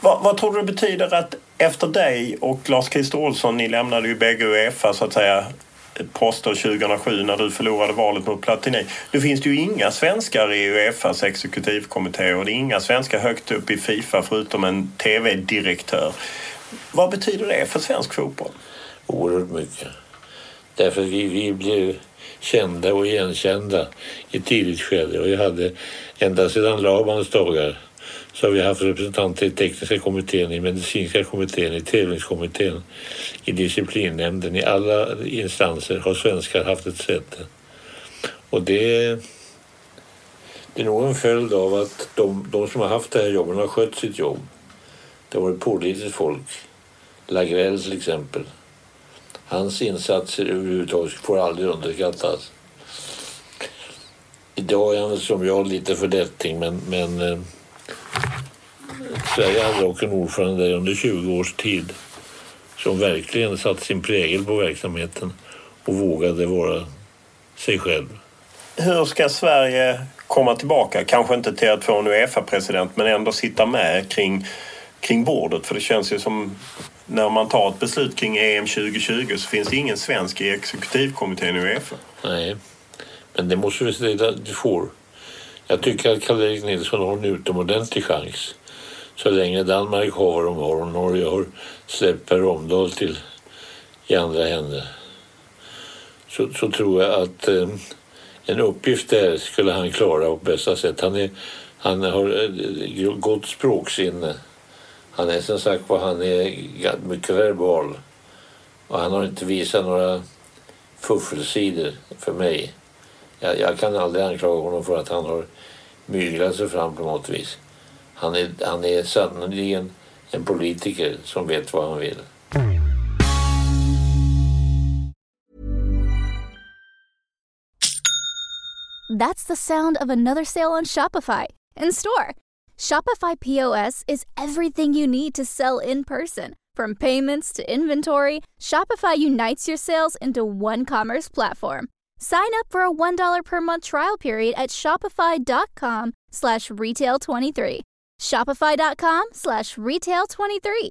Vad, vad tror du betyder att efter dig och Lars-Christer Olsson, ni lämnade ju bägge Uefa så att säga poster 2007 när du förlorade valet mot Platini. Nu finns det ju inga svenskar i Uefas exekutivkommitté och det är inga svenskar högt upp i Fifa förutom en TV-direktör. Vad betyder det för svensk fotboll? Oerhört mycket. Därför vi, vi blev kända och igenkända i tidigt skede och jag hade ända sedan Labans dagar så har vi haft representanter i tekniska kommittén, i medicinska kommittén, i tävlingskommittén, i disciplinnämnden. I alla instanser har svenskar haft ett säte. Och det, det är nog en följd av att de, de som har haft det här jobbet har skött sitt jobb. Det har varit pålitligt folk. Lagrell till exempel. Hans insatser överhuvudtaget får aldrig underskattas. Idag är han som jag lite för lätting men, men eh, Sverige hade dock en ordförande under 20 års tid som verkligen satt sin prägel på verksamheten och vågade vara sig själv. Hur ska Sverige komma tillbaka? Kanske inte till att få en Uefa-president men ändå sitta med kring, kring bordet. För det känns ju som när man tar ett beslut kring EM 2020 så finns det ingen svensk i exekutivkommittén i Uefa. Nej, men det måste vi se till att du får. Jag tycker att Karl-Erik Nilsson har en utomordentlig chans så länge Danmark har vad de har och Norge har släppt Per Romdahl till i andra händer så, så tror jag att eh, en uppgift där skulle han klara på bästa sätt. Han, är, han har eh, gott språksinne. Han är som sagt vad han är mycket verbal och han har inte visat några fuffelsidor för mig. Jag, jag kan aldrig anklaga honom för att han har myglat sig fram på något vis. Han är, han är sannerligen en politiker som vet vad han vill. That's the sound of another sale on Shopify in store. Shopify POS is everything you need to sell in person. From payments to inventory, Shopify unites your sales into one commerce platform. Sign up for a $1 per month trial period at shopify.com slash retail23. Shopify.com slash retail23.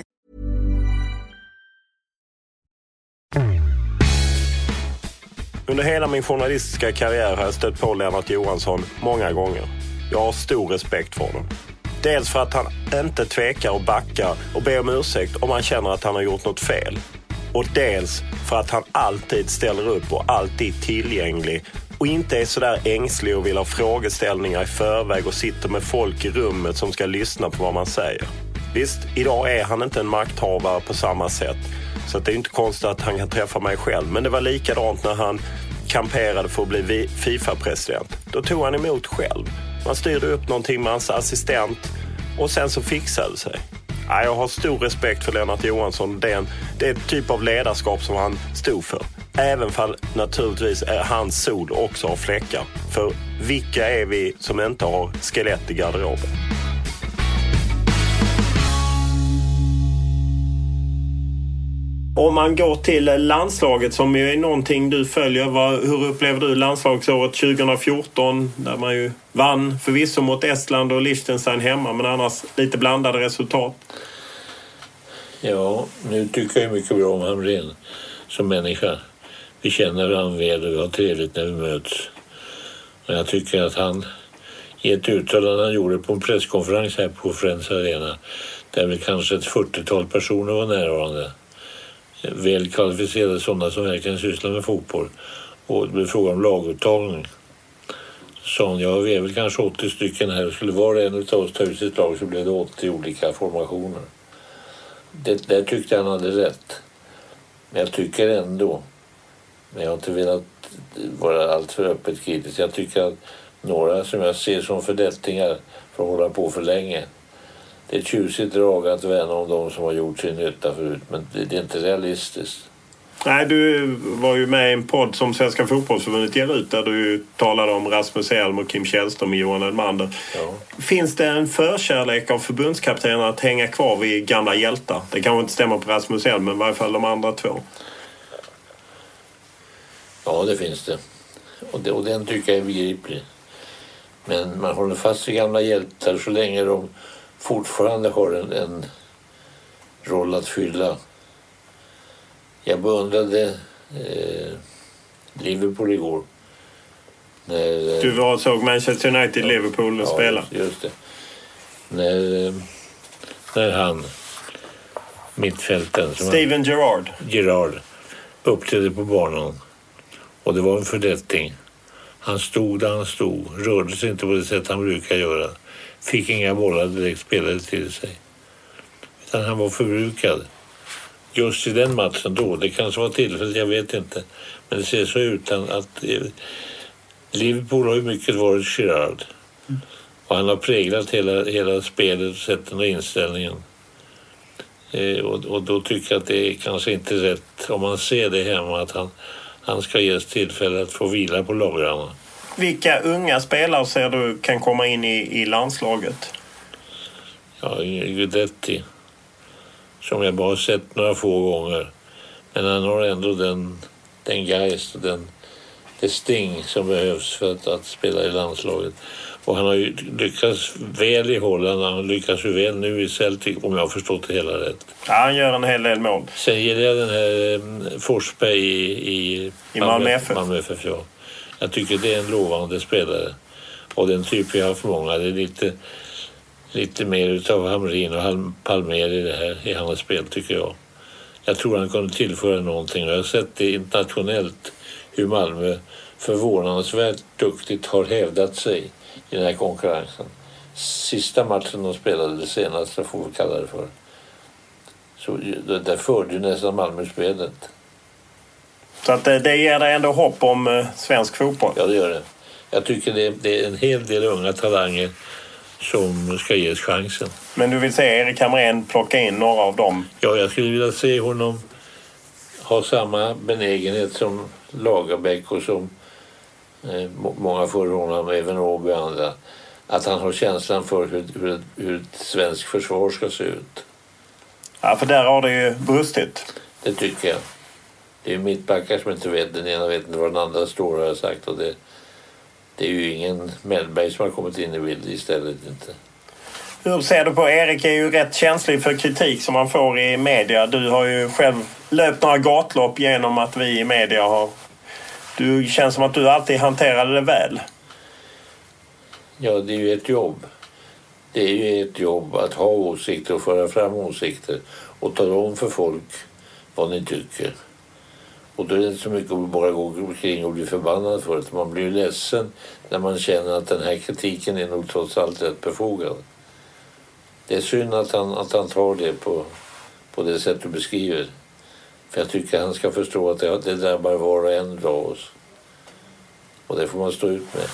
Under hela min journalistiska karriär har jag stött på Lennart Johansson många gånger. Jag har stor respekt för honom. Dels för att han inte tvekar och backar och ber om ursäkt om han känner att han har gjort något fel. Och dels för att han alltid ställer upp och alltid är tillgänglig och inte är sådär ängslig och vill ha frågeställningar i förväg och sitter med folk i rummet som ska lyssna på vad man säger. Visst, idag är han inte en makthavare på samma sätt. Så det är inte konstigt att han kan träffa mig själv. Men det var likadant när han kamperade för att bli Fifa-president. Då tog han emot själv. Man styrde upp någonting med hans assistent och sen så fixade det sig. Jag har stor respekt för Lennart Johansson. Det är, en, det är typ av ledarskap som han stod för. Även fall naturligtvis är hans sol också har fläckar. För vilka är vi som inte har skelett i garderoben? Om man går till landslaget som ju är någonting du följer. Vad, hur upplever du landslagsåret 2014? Där man ju vann förvisso mot Estland och Liechtenstein hemma men annars lite blandade resultat. Ja, nu tycker jag mycket bra om Hamrén som människa. Vi känner varandra väl och vi har trevligt när vi möts. Men jag tycker att han i ett uttalande han gjorde på en presskonferens här på Friends Arena där väl kanske ett 40-tal personer var närvarande väl kvalificerade sådana som verkligen sysslar med fotboll. Och det blev fråga om laguttagning. Sa ja vi är väl kanske 80 stycken här. Skulle var och en av oss ta ut sitt lag så blev det 80 olika formationer. Det där tyckte han hade rätt. Men jag tycker ändå, men jag har inte velat vara alltför öppet kritisk. Jag tycker att några som jag ser som fördettingar får hålla på för länge det är ett tjusigt drag att värna om de som har gjort sin nytta förut men det, är inte realistiskt. Nej, du var ju med i en podd som Svenska fotbollsförbundet ger ut där du talade om Rasmus Elm och Kim Källström och Johan Elmander. Ja. Finns det en förkärlek av förbundskaptenen att hänga kvar vid gamla hjältar? Det kanske inte stämmer på Rasmus Elm, men i varje fall de andra två. Ja, det finns det. Och, det, och den tycker jag är begriplig. Men man håller fast vid gamla hjältar så länge de fortfarande har en, en roll att fylla. Jag beundrade eh, Liverpool igår. När, eh, du var såg Manchester United Liverpool ja, spela? just det. När, eh, när han, mittfälten... Steven Gerrard. Gerrard uppträdde på banan. Och det var en fördetting. Han stod där han stod, rörde sig inte på det sätt han brukar göra fick inga bollar direkt spelade till sig. Utan han var förbrukad. Just i den matchen då, det kanske var tillfället, jag vet inte. Men det ser så ut att eh, Liverpool har ju mycket varit Gerard. Mm. Och han har präglat hela, hela spelet, sätten och inställningen. Eh, och, och, då tycker jag att det är kanske inte rätt, om man ser det hemma, att han, han ska ges tillfälle att få vila på lagrarna. Vilka unga spelare ser du kan komma in i, i landslaget? Ja, Guidetti. Som jag bara sett några få gånger. Men han har ändå den, den geist och den, det sting som behövs för att, att spela i landslaget. Och han har ju lyckats väl i Holland. Han lyckas ju väl nu i Celtic om jag har förstått det hela rätt. Ja, han gör en hel del mål. Sen gillar jag den här eh, Forsberg i, i, I Malmö FF. Malmö FF ja. Jag tycker det är en lovande spelare. Och den typ vi har för många. Det är lite, lite mer utav Hamrin och Palmer i det här i hans spel tycker jag. Jag tror han kunde tillföra någonting. Jag har sett det internationellt hur Malmö förvånansvärt duktigt har hävdat sig i den här konkurrensen. Sista matchen de spelade, det senaste får vi kalla det för, så där förde ju nästan Malmö spelet. Så att det, det ger dig ändå hopp om eh, svensk fotboll? Ja, det gör det. Jag tycker det, det är en hel del unga talanger som ska ges chansen. Men du vill se Erik Hamrén plocka in några av dem? Ja, jag skulle vilja se honom ha samma benägenhet som Lagerbäck och som eh, många före honom, även Åby och andra. Att han har känslan för hur, hur, hur ett svenskt försvar ska se ut. Ja, för där har det ju brustit. Det tycker jag. Det är mittbackar som inte vet. Den ena vet inte var den andra står har jag sagt. Och det, det är ju ingen Mellberg som har kommit in i bilden istället. Inte. Hur ser du på Erik är ju rätt känslig för kritik som man får i media. Du har ju själv löpt några gatlopp genom att vi i media har... Du känns som att du alltid hanterade det väl. Ja, det är ju ett jobb. Det är ju ett jobb att ha åsikter och föra fram åsikter och tala om för folk vad ni tycker. Och då är det inte så mycket att bara gå omkring och bli förbannad för det. Man blir ju ledsen när man känner att den här kritiken är nog trots allt rätt befogad. Det är synd att han, att han tar det på, på det sätt du beskriver. För jag tycker han ska förstå att det, det drabbar var och en av oss. Och det får man stå ut med.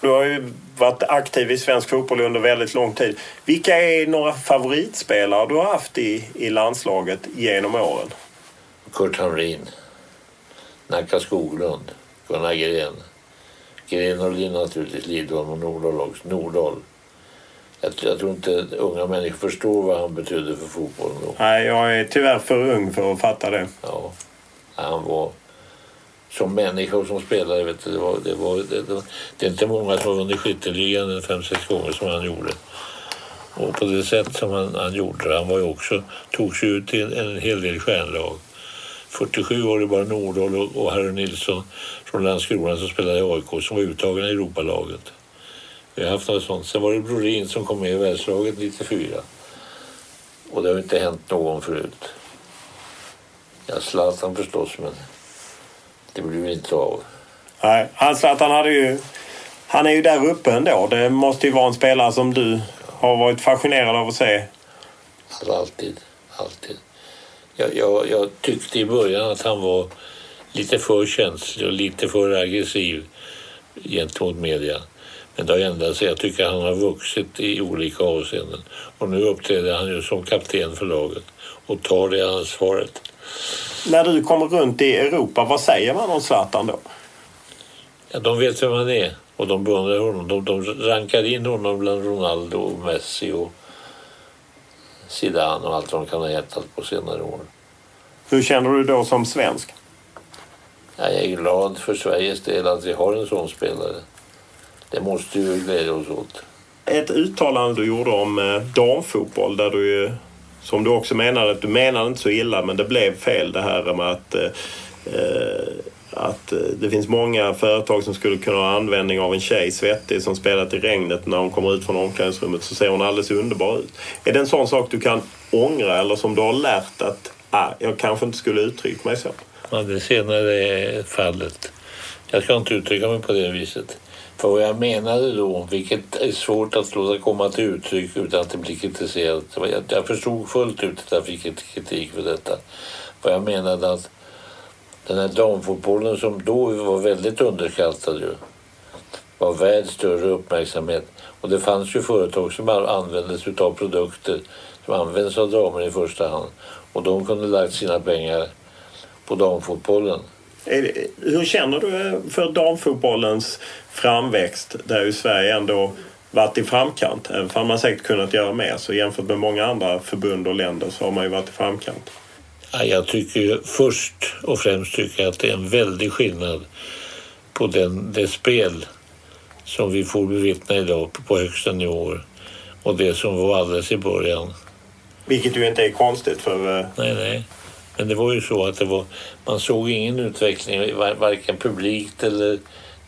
Du har ju varit aktiv i svensk fotboll under väldigt lång tid. Vilka är några favoritspelare du har haft i, i landslaget genom åren? Kurt Hamrin, Nacka Skoglund, Gunnar Gren. Gren och Linn naturligtvis, Lidholm och Nordahl också. Nordahl. Jag, jag tror inte unga människor förstår vad han betydde för fotbollen då. Nej, jag är tyvärr för ung för att fatta det. Ja, han var som människa och som spelare. Vet du, det, var, det, var, det, det, det är inte många som har vunnit skytteligan fem, sex gånger som han gjorde. Och på det sätt som han, han gjorde Han var ju också, tog sig ut till en hel del stjärnlag. 47 var det bara Nordahl och, och Harry Nilsson från Landskrona som spelade i AIK som var uttagna i Europalaget. Vi har haft något sånt. Sen var det Brorin som kom med i världslaget 94. Och det har inte hänt någon förut. Ja, Zlatan förstås, men det blir inte av. Nej, han Zlatan hade ju... Han är ju där uppe ändå. Det måste ju vara en spelare som du har varit fascinerad av att se. Alltid, alltid. Jag, jag, jag tyckte i början att han var lite för känslig och lite för aggressiv gentemot media. Men det har ändrat sig. Jag tycker han har vuxit i olika avseenden. Och nu uppträder han ju som kapten för laget och tar det ansvaret. När du kommer runt i Europa, vad säger man om Zlatan då? Ja, de vet vem han är och de beundrar honom. De, de rankar in honom bland Ronaldo och Messi och Zidane och allt de kan ha hetat på senare år. Hur känner du då som svensk? Ja, jag är glad för Sveriges del att vi har en sån spelare. Det måste ju glädja oss åt. Ett uttalande du gjorde om eh, damfotboll där du ju, som du också menade, att du menade inte så illa men det blev fel det här med att eh, eh att eh, det finns många företag som skulle kunna ha användning av en tjej, svettig, som spelat i regnet. När hon kommer ut från omklädningsrummet så ser hon alldeles underbar ut. Är det en sån sak du kan ångra eller som du har lärt att ah, jag kanske inte skulle uttrycka mig så? Ja, det senare är fallet. Jag ska inte uttrycka mig på det viset. För vad jag menade då, vilket är svårt att låta komma till uttryck utan att det blir kritiserat. Jag, jag förstod fullt ut att jag fick kritik för detta. Vad jag menade att den här damfotbollen som då var väldigt underskattad ju, var värd större uppmärksamhet. Och det fanns ju företag som användes av produkter som används av damer i första hand. Och de kunde lagt sina pengar på damfotbollen. Hur känner du eh, för damfotbollens framväxt där ju Sverige ändå varit i framkant? Även om man säkert kunnat göra mer så jämfört med många andra förbund och länder så har man ju varit i framkant. Jag tycker först och främst tycker att det är en väldig skillnad på den, det spel som vi får bevittna idag på högsta nivåer och det som var alldeles i början. Vilket ju inte är konstigt för... Eh, nej, nej. Men det var ju så att det var, man såg ingen utveckling varken publikt eller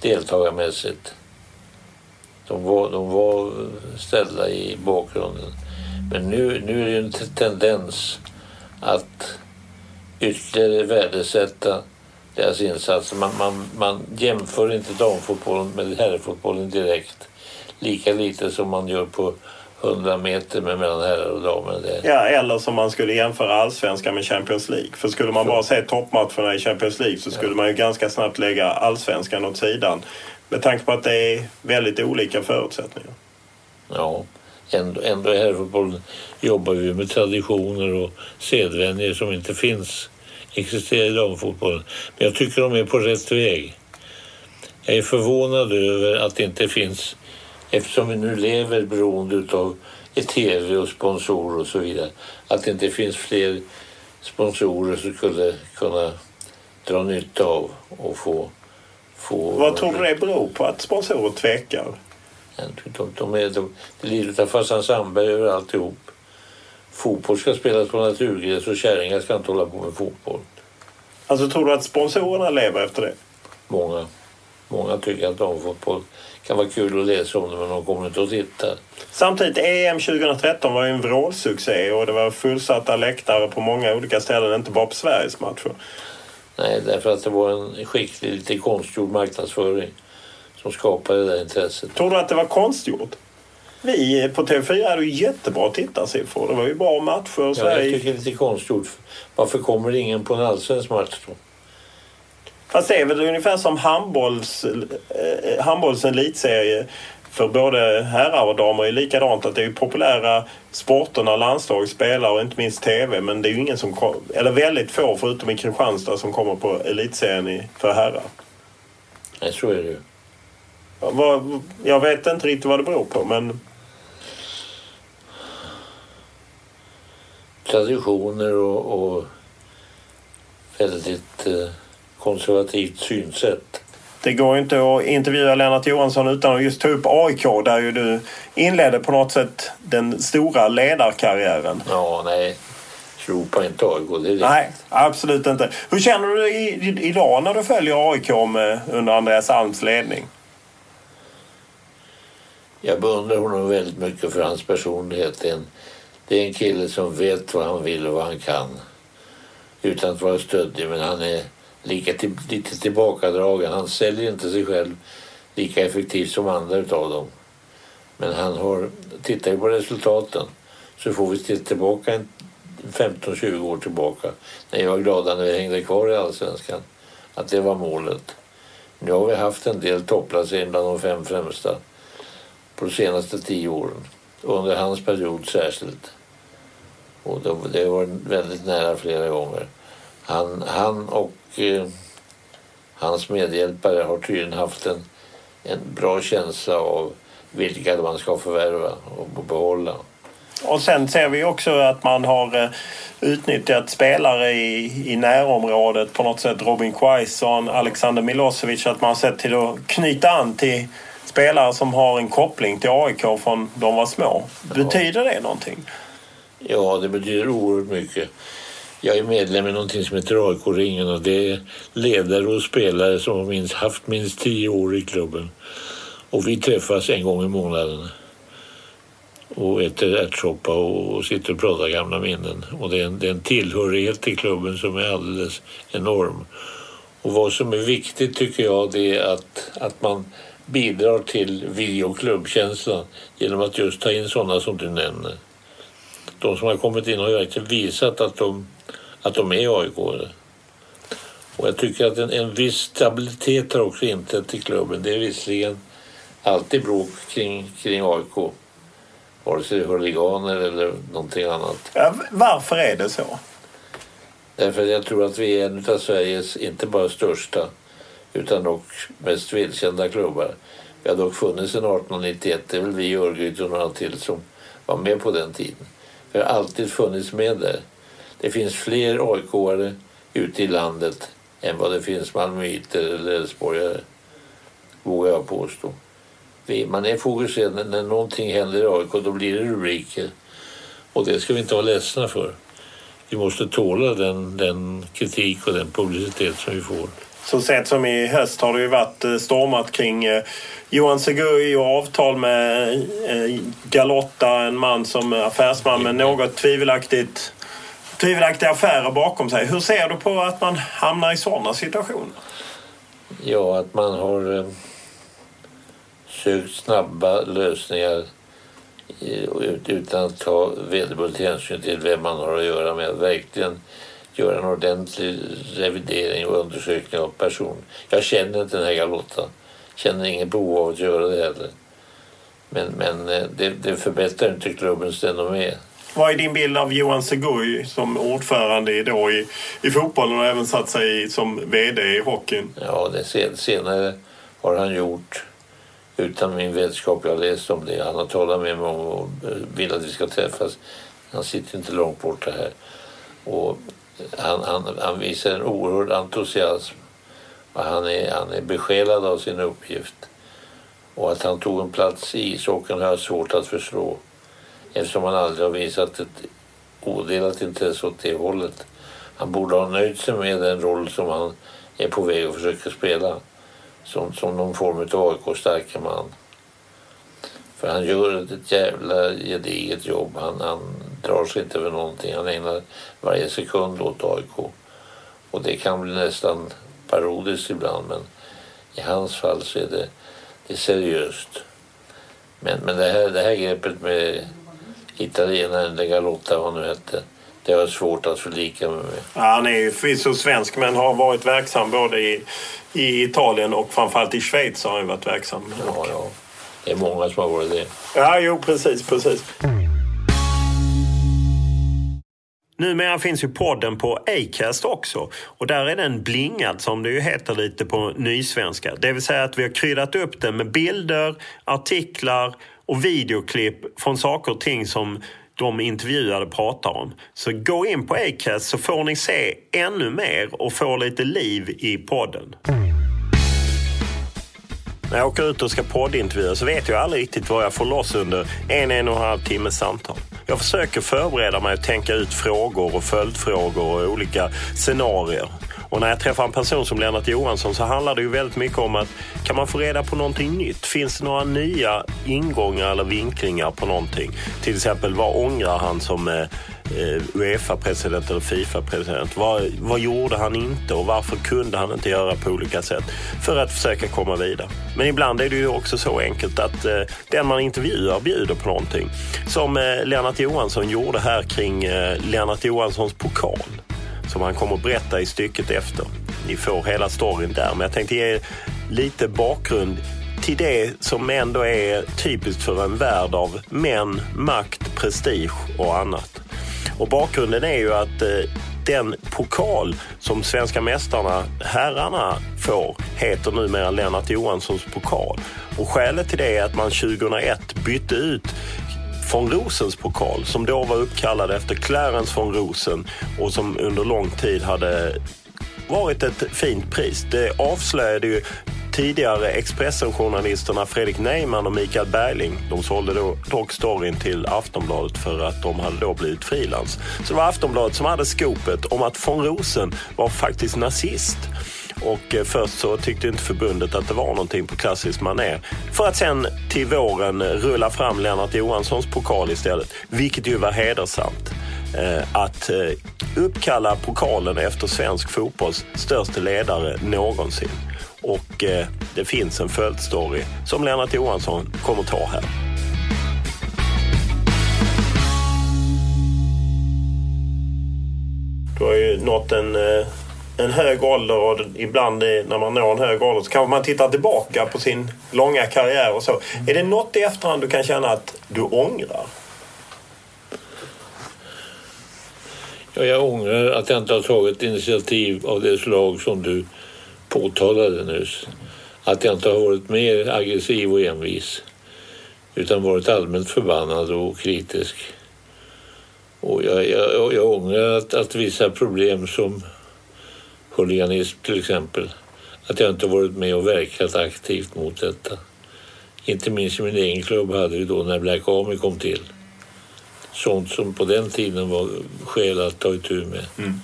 deltagarmässigt. De var, de var ställda i bakgrunden. Men nu, nu är det en tendens att ytterligare värdesätta deras insatser. Man, man, man jämför inte damfotbollen med herrfotbollen direkt. Lika lite som man gör på 100 meter med mellan herrar och damer. Det. Ja, eller som man skulle jämföra allsvenskan med Champions League. För skulle man så. bara se toppmatcherna i Champions League så skulle ja. man ju ganska snabbt lägga allsvenskan åt sidan. Med tanke på att det är väldigt olika förutsättningar. Ja, ändå, ändå i herrfotbollen jobbar vi med traditioner och sedvänjor som inte finns existerar i damfotbollen. Men jag tycker de är på rätt väg. Jag är förvånad över att det inte finns eftersom vi nu lever beroende av tv och sponsorer och så vidare, att det inte finns fler sponsorer som skulle kunna dra nytta av och få... få Vad tror du det beror på att sponsorer tvekar? De, de är, de, det lider av farsan Sandberg över alltihop. Fotboll ska spelas på naturgräs och kärringar ska inte hålla på med fotboll. Alltså tror du att sponsorerna lever efter det? Många. Många tycker att damfotboll kan vara kul att läsa om det men de kommer inte att titta. Samtidigt, EM 2013 var ju en vrålsuccé och det var fullsatta läktare på många olika ställen, inte bara på Sveriges matcher. Nej, därför att det var en skicklig, lite konstgjord marknadsföring som skapade det där intresset. Tror du att det var konstgjort? Vi på TV4 hade ju jättebra tittarsiffror. Det var ju bra matcher. Ja, jag tycker det är lite konstgjort. Varför kommer ingen på en allsvensk match då? Fast det är väl ungefär som handbolls, eh, handbolls elitserie för både herrar och damer är likadant att det är populära sporterna landslag spelar och inte minst TV men det är ju ingen som eller väldigt få förutom i Kristianstad som kommer på elitserien för herrar. Nej, så är det ju. Jag vet inte riktigt vad det beror på men... Traditioner och, och väldigt eh, konservativt synsätt. Det går inte att intervjua Lennart Johansson utan att just ta upp AIK där ju du inledde på något sätt den stora ledarkarriären. Ja, nej. Ropa inte AIK, det är Nej, absolut inte. Hur känner du dig idag när du följer AIK med, under Andreas Alms ledning? Jag beundrar honom väldigt mycket för hans personlighet. Det är en, det är en kille som vet vad han vill och vad han kan. Utan att vara stöddig, men han är lika till, lite tillbakadragen. Han säljer inte sig själv lika effektivt som andra utav dem. Men han har, tittar ju på resultaten så får vi titta tillbaka 15-20 år tillbaka när jag var glada när vi hängde kvar i Allsvenskan. Att det var målet. Nu har vi haft en del topplaceringar bland de fem främsta på de senaste tio åren. Under hans period särskilt. Och det var väldigt nära flera gånger. Han, han och eh, hans medhjälpare har tydligen haft en, en bra känsla av vilka man ska förvärva och behålla. Och sen ser vi också att man har eh, utnyttjat spelare i, i närområdet på något sätt. Robin Quaison, Alexander Milosevic. Att man har sett till att knyta an till spelare som har en koppling till AIK från de var små. Betyder det någonting? Ja, det betyder oerhört mycket. Jag är medlem i någonting som heter AIK-ringen och det är ledare och spelare som har minst, haft minst tio år i klubben. Och vi träffas en gång i månaden och äter ärtsoppa och sitter och pratar gamla minnen. Och det är, en, det är en tillhörighet till klubben som är alldeles enorm. Och vad som är viktigt tycker jag det är att, att man bidrar till vi och klubbkänslan genom att just ta in sådana som du nämner. De som har kommit in har ju verkligen visat att de, att de är aik -are. Och jag tycker att en, en viss stabilitet har också inträtt i klubben. Det är visserligen alltid bråk kring, kring AIK. Vare sig det är huliganer eller någonting annat. Ja, varför är det så? Därför att jag tror att vi är en av Sveriges, inte bara största, utan dock mest välkända klubbar. Vi har dock funnits sedan 1891. Det är väl vi, Örgryte och några till som var med på den tiden. Vi har alltid funnits med där. Det finns fler aik ute i landet än vad det finns malmöiter eller älvsborgare, vågar jag påstå. Man är fokuserad när någonting händer i AIK, då blir det rubriker. Och det ska vi inte vara ledsna för. Vi måste tåla den, den kritik och den publicitet som vi får. Så sent som i höst har det ju varit eh, stormat kring eh, Johan Segui och avtal med eh, Galotta, en man som är affärsman med något tvivelaktigt, tvivelaktiga affärer bakom sig. Hur ser du på att man hamnar i sådana situationer? Ja, att man har sökt snabba lösningar utan att ta vederbörligt hänsyn till vem man har att göra med. Verkligen göra en ordentlig revidering och undersökning av person. Jag känner inte den här Galotta. Känner ingen behov av att göra det heller. Men, men eh, det, det förbättrar inte klubbens renommé. Vad är din bild av Johan Segui som ordförande då i, i fotbollen och även satt sig som VD i hockeyn? Ja, det senare har han gjort utan min vetskap. Jag har läst om det. Han har talat med mig om och eh, vill att vi ska träffas. Han sitter inte långt borta här. Och han, han, han visar en oerhörd entusiasm. Och han, är, han är besjälad av sin uppgift. Och att han tog en plats i ishockeyn har jag svårt att förstå. Eftersom han aldrig har visat ett odelat intresse åt det hållet. Han borde ha nöjt sig med den roll som han är på väg att försöka spela. Som, som någon form av AIK-starka man. För han gör ett jävla gediget jobb. Han, han drar sig inte för någonting. Han ägnar varje sekund åt AIK. Och det kan bli nästan parodiskt ibland men i hans fall så är det, det är seriöst. Men, men det, här, det här greppet med italienaren De Galotta, vad nu hette, Det har jag svårt att förlika mig med. Ja, han är ju förvisso svensk men har varit verksam både i, i Italien och framförallt i Schweiz har han varit verksam. Ja, ja. Det är många som har varit det. Ja, jo precis, precis. Numera finns ju podden på Acast också och där är den blingad som det ju heter lite på nysvenska. Det vill säga att vi har kryddat upp den med bilder, artiklar och videoklipp från saker och ting som de intervjuade pratar om. Så gå in på Acast så får ni se ännu mer och få lite liv i podden. När jag åker ut och ska poddintervjua så vet jag aldrig riktigt vad jag får loss under en, en och en halv timmes samtal. Jag försöker förbereda mig och tänka ut frågor och följdfrågor och olika scenarier. Och när jag träffar en person som Lennart Johansson så handlar det ju väldigt mycket om att kan man få reda på någonting nytt? Finns det några nya ingångar eller vinklingar på någonting? Till exempel vad ångrar han som eh, Eh, Uefa-president eller Fifa-president. Vad, vad gjorde han inte och varför kunde han inte göra på olika sätt för att försöka komma vidare? Men ibland är det ju också så enkelt att eh, den man intervjuar bjuder på någonting. Som eh, Lennart Johansson gjorde här kring eh, Lennart Johanssons pokal som han kommer att berätta i stycket efter. Ni får hela storyn där, men jag tänkte ge lite bakgrund till det som ändå är typiskt för en värld av män, makt, prestige och annat. Och bakgrunden är ju att eh, den pokal som svenska mästarna, herrarna, får heter numera Lennart Johanssons pokal. Och skälet till det är att man 2001 bytte ut von Rosens pokal som då var uppkallad efter Clarence von Rosen och som under lång tid hade varit ett fint pris. Det avslöjade ju tidigare Expressen-journalisterna Fredrik Neyman och Mikael Berling. De sålde då dock storyn till Aftonbladet för att de hade då blivit frilans. Så det var Aftonbladet som hade skopet om att von Rosen var faktiskt nazist. Och eh, först så tyckte inte förbundet att det var någonting på klassisk manér. För att sen till våren eh, rulla fram Lennart Johanssons pokal istället. Vilket ju var hedersamt. Eh, att uppkalla pokalen efter svensk fotbolls största ledare någonsin. Och det finns en följdstory som Lennart Johansson kommer ta här. Du har ju nått en en hög ålder och ibland när man når en hög ålder så kanske man tittar tillbaka på sin långa karriär och så. Är det något i efterhand du kan känna att du ångrar? Ja, jag ångrar att jag inte har tagit initiativ av det slag som du påtalade nyss. Att jag inte har varit mer aggressiv och envis utan varit allmänt förbannad och kritisk. Och jag, jag, jag ångrar att, att vissa problem som huliganism till exempel. Att jag inte varit med och verkat aktivt mot detta. Inte minst i min egen klubb hade vi då när Black Army kom till. Sånt som på den tiden var skäl att ta itu med. Mm.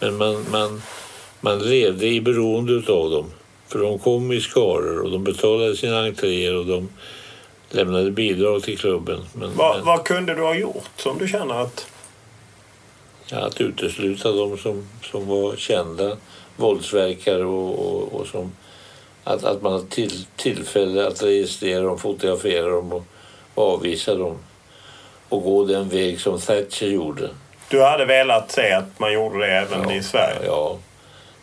Men man, man, man levde i beroende av dem. För de kom i skaror och de betalade sina entréer och de lämnade bidrag till klubben. Men, Va, men, vad kunde du ha gjort som du känner att... Ja, att utesluta dem som, som var kända våldsverkare och, och, och som att, att man har till, tillfälle att registrera dem, fotografera dem och, och avvisa dem och gå den väg som Thatcher gjorde. Du hade velat se att man gjorde det även ja, i Sverige? Ja,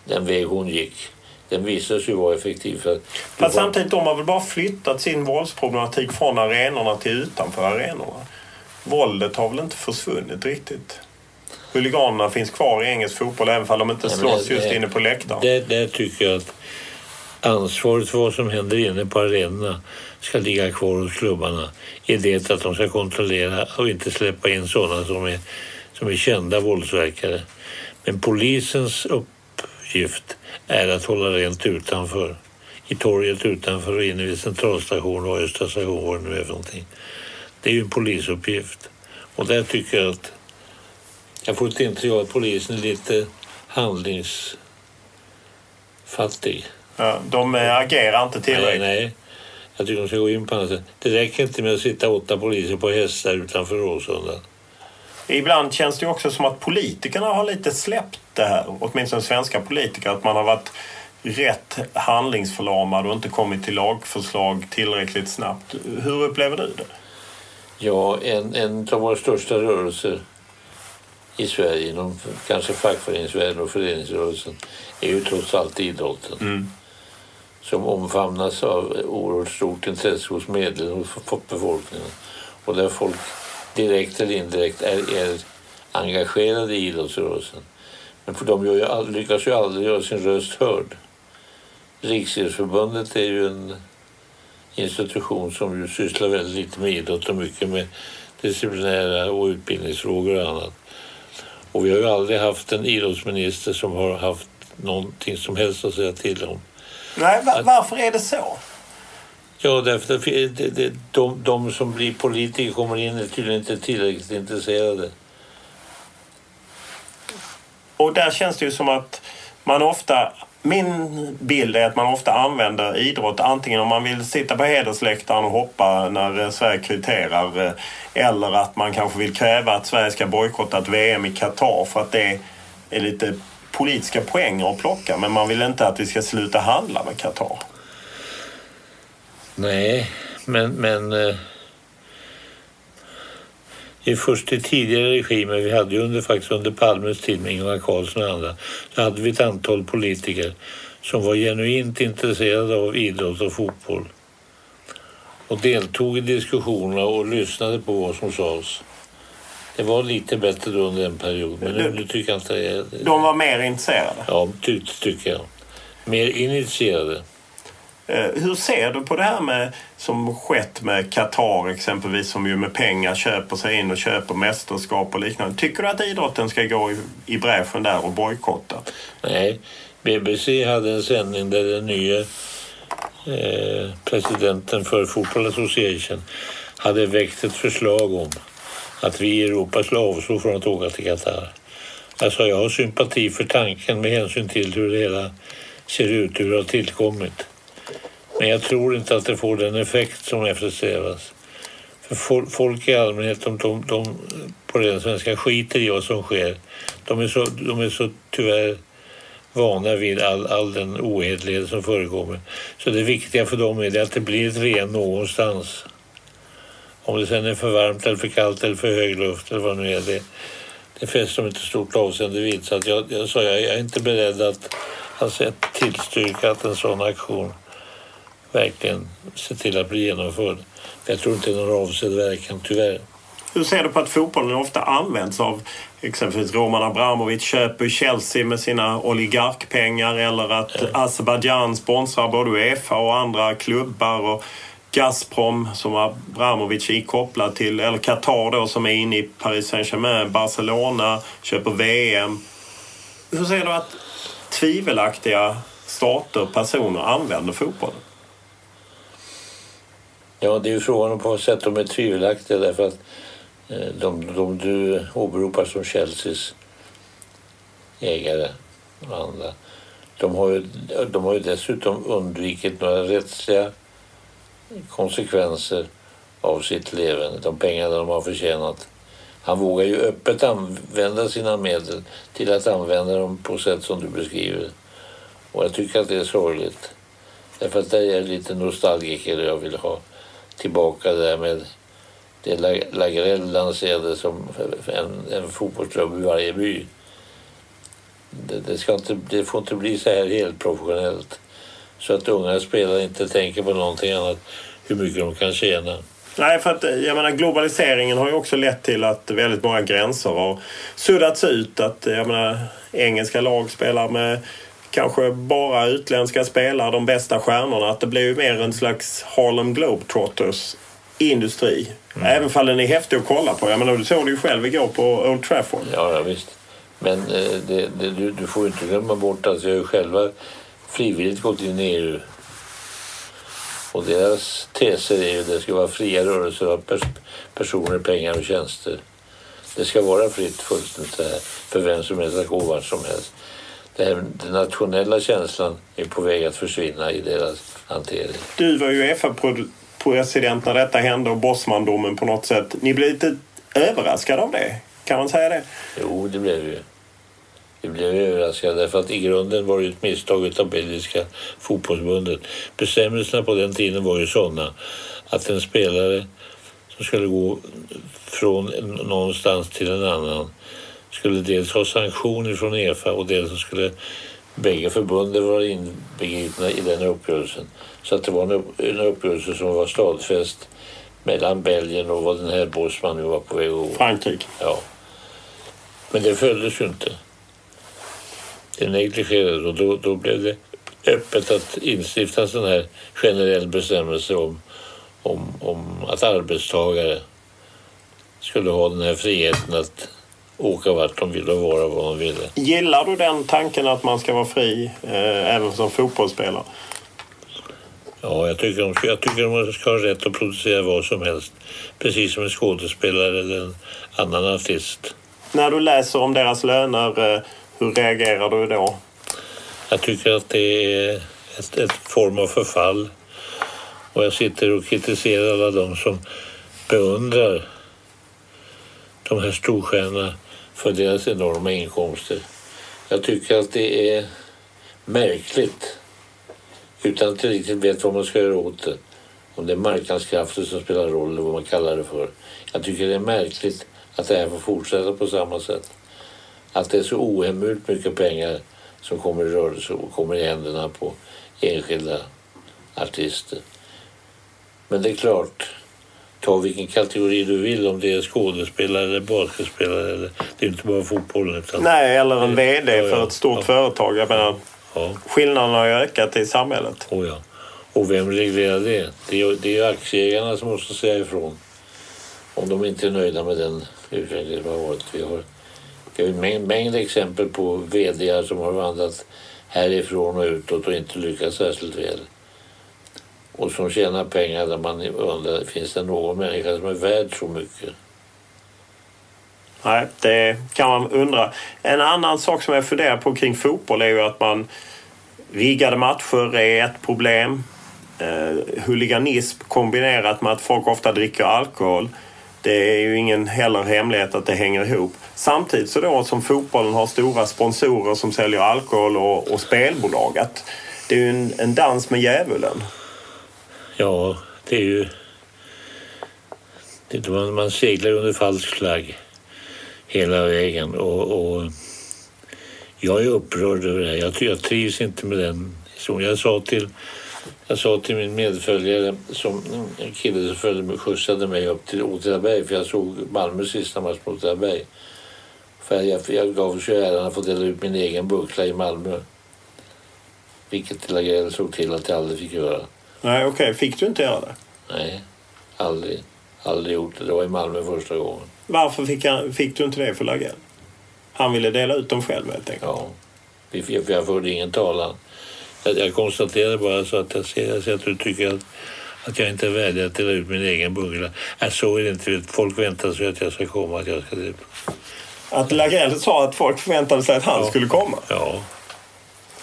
den väg hon gick. Den visade sig vara effektiv. För Fast var... samtidigt, de har väl bara flyttat sin våldsproblematik från arenorna till utanför arenorna? Våldet har väl inte försvunnit riktigt? huliganerna finns kvar i engelsk fotboll även om de inte slåss just inne på läktaren. Det, det tycker jag att ansvaret för vad som händer inne på arenorna ska ligga kvar hos klubbarna i det att de ska kontrollera och inte släppa in sådana som är, som är kända våldsverkare. Men polisens uppgift är att hålla rent utanför. I torget utanför och inne vid centralstationen och Östra station, vad det nu är för någonting. Det är ju en polisuppgift. Och där tycker jag att jag får ett intryck av att polisen är lite handlingsfattig. Ja, de agerar inte tillräckligt. Nej, nej. Jag tycker de ska gå in på annat sätt. Det räcker inte med att sitta åtta poliser på hästar utanför Råsunda. Ibland känns det också som att politikerna har lite släppt det här. Åtminstone svenska politiker. Att man har varit rätt handlingsförlamad och inte kommit till lagförslag tillräckligt snabbt. Hur upplever du det? Ja, en, en av våra största rörelser i Sverige, inom kanske fackföreningsvärlden och föreningsrörelsen, är ju trots allt idrotten. Mm. Som omfamnas av oerhört stort intresse hos medlen och befolkningen. Och där folk direkt eller indirekt är, är engagerade i idrottsrörelsen. Men för de ju, lyckas ju aldrig göra sin röst hörd. Riksidrottsförbundet är ju en institution som ju sysslar väldigt lite med idrott och mycket med disciplinära och utbildningsfrågor och annat. Och vi har ju aldrig haft en idrottsminister som har haft någonting som helst att säga till om. Nej, va- varför är det så? Ja, därför att det, det, de, de som blir politiker kommer in är tydligen inte tillräckligt intresserade. Och där känns det ju som att man ofta... Min bild är att man ofta använder idrott antingen om man vill sitta på hedersläktaren och hoppa när eh, Sverige kvitterar eh, eller att man kanske vill kräva att Sverige ska bojkotta ett VM i Qatar för att det är lite politiska poänger att plocka men man vill inte att vi ska sluta handla med Qatar. Nej, men, men eh, i först i tidigare regimer, vi hade ju under, faktiskt under Palmes tid med Ingvar Carlsson och andra, så hade vi ett antal politiker som var genuint intresserade av idrott och fotboll och deltog i diskussionerna och lyssnade på vad som sades. Det var lite bättre då under en period, men nu, nu tycker jag inte det är... De var mer intresserade. Ja, ty, tycker jag. Mer initierade. Eh, hur ser du på det här med som skett med Qatar exempelvis som ju med pengar köper sig in och köper mästerskap och liknande. Tycker du att idrotten ska gå i, i bräschen där och bojkotta? Nej, BBC hade en sändning där den nya eh, presidenten för Football Association hade väckt ett förslag om att vi i Europa skulle avstå från att åka till Qatar. Alltså jag har sympati för tanken med hänsyn till hur det hela ser ut, hur det har tillkommit. Men jag tror inte att det får den effekt som eftersträvas. För folk i allmänhet, de, de, de på den svenska skiter i vad som sker. De är så, de är så tyvärr vana vid all, all den ohederlighet som förekommer. Så det viktiga för dem är det att det blir ett VM någonstans. Om det sen är för varmt eller för kallt eller för hög luft eller vad det nu är. Det, det fäster de inte stort avseende vid. Så att jag, jag sa jag, jag är inte beredd att alltså, tillstyrka att en sån aktion verkligen ser till att bli genomförd. Jag tror inte det är någon avsedd verkan, tyvärr. Hur ser du på att fotbollen ofta används av exempelvis Roman Abramovic köper Chelsea med sina oligarkpengar eller att Azerbajdzjan sponsrar både Uefa och andra klubbar och Gazprom som Abramovic är kopplad till eller Qatar då som är inne i Paris Saint-Germain, Barcelona köper VM. Hur ser du att tvivelaktiga stater, personer använder fotbollen? Ja, det är ju frågan om på vad sätt de är tvivelaktiga därför att eh, de, de du åberopar som Chelseas ägare och andra, de har ju, de har ju dessutom undvikit några rättsliga konsekvenser av sitt levande, de pengar de har förtjänat. Han vågar ju öppet använda sina medel till att använda dem på sätt som du beskriver. Och jag tycker att det är sorgligt. Därför att det är jag lite nostalgiker och jag vill ha tillbaka där med det Lagrell lanserade som en, en fotbollsklubb i varje by. Det, det, ska inte, det får inte bli så här helt professionellt. Så att unga spelare inte tänker på någonting annat hur mycket de kan tjäna. Nej, för att jag menar globaliseringen har ju också lett till att väldigt många gränser har suddats ut. Att jag menar engelska lag spelar med kanske bara utländska spelare, de bästa stjärnorna. Att det blir ju mer en slags Harlem Globetrotters industri. Även fall den är häftig att kolla på. Jag menar, du såg det ju själv igår på Old Trafford. Ja, ja visst. Men eh, det, det, du, du får ju inte glömma bort att jag har ju själva frivilligt gått in i EU. Och deras teser är ju att det ska vara fria rörelser av pers personer, pengar och tjänster. Det ska vara fritt fullständigt här för vem som helst att gå vart som helst. Den nationella känslan är på väg att försvinna i deras hantering. Du var ju Uefa-president när detta hände och Bosmandomen på något sätt. Ni blev lite överraskade av det? Kan man säga det? Jo, det blev ju. Vi blev överraskade därför att i grunden var det ett misstag av belgiska fotbollsbundet. Bestämmelserna på den tiden var ju sådana att en spelare som skulle gå från någonstans till en annan skulle dels ha sanktioner från EFA och dels skulle bägge förbunden vara inbegripna i den uppgörelsen. Så att det var en, en uppgörelse som var stadfäst mellan Belgien och vad den här Bosman nu var på väg att... Frankrike. Ja. Men det följdes ju inte. Det negligerades och då, då blev det öppet att instifta en sån här generell bestämmelse om, om, om att arbetstagare skulle ha den här friheten att åka vart de vill och vara vad de ville. Gillar du den tanken att man ska vara fri eh, även som fotbollsspelare? Ja, jag tycker, de, jag tycker de ska ha rätt att producera vad som helst. Precis som en skådespelare eller en annan artist. När du läser om deras löner, eh, hur reagerar du då? Jag tycker att det är ett, ett form av förfall. Och jag sitter och kritiserar alla de som beundrar de här storstjärnorna för deras enorma inkomster. Jag tycker att det är märkligt utan att jag riktigt vet vad man ska göra åt det. Om det är marknadskrafter som spelar roll eller vad man kallar det för. Jag tycker det är märkligt att det här får fortsätta på samma sätt. Att det är så ohemult mycket pengar som kommer i rörelse och kommer i händerna på enskilda artister. Men det är klart, ta vilken kategori du vill om det är skådespelare eller basketspelare. Eller, det är inte bara fotbollen. Nej, eller en VD ja, ja, för ett stort ja. företag. Jag menar, ja. Skillnaderna har ju ökat i samhället. Oh, ja. Och vem reglerar det? Det är, det är aktieägarna som måste säga ifrån. Om de inte är nöjda med den utveckling som har varit. Vi har, vi har en mängd, mängd exempel på VD som har vandrat härifrån och utåt och inte lyckats särskilt väl och som tjänar pengar där man undrar, finns det någon människa som är värd så mycket? Nej, det kan man undra. En annan sak som jag funderar på kring fotboll är ju att man riggade matcher är ett problem. Eh, huliganism kombinerat med att folk ofta dricker alkohol. Det är ju ingen heller hemlighet att det hänger ihop. Samtidigt så då som fotbollen har stora sponsorer som säljer alkohol och, och spelbolaget. Det är ju en, en dans med djävulen. Ja, det är ju... Det, man, man seglar under falsk flagg hela vägen och, och jag är upprörd över det här. Jag, jag trivs inte med den historien. Jag sa till, jag sa till min medföljare, som, en kille som följde mig, skjutsade mig upp till Åtvidaberg för jag såg Malmös sista match på Åtvidaberg. För jag, jag gav sig äran att få dela ut min egen buckla i Malmö. Vilket Lagrell såg till att jag aldrig fick göra. Nej, okej. Okay. Fick du inte göra det? Nej, aldrig. Aldrig gjort det. Det var i Malmö första gången. Varför fick, han, fick du inte det för Lagell? Han ville dela ut dem själv helt enkelt? Ja, jag förde ingen talan. Jag, jag konstaterade bara så att jag ser, jag ser att du tycker att, att jag inte är värdig att dela ut min egen bubbla. Äh, så är det inte. Folk väntar sig att jag ska komma. Att, jag ska... att Lagell sa att folk förväntade sig att han ja. skulle komma? Ja.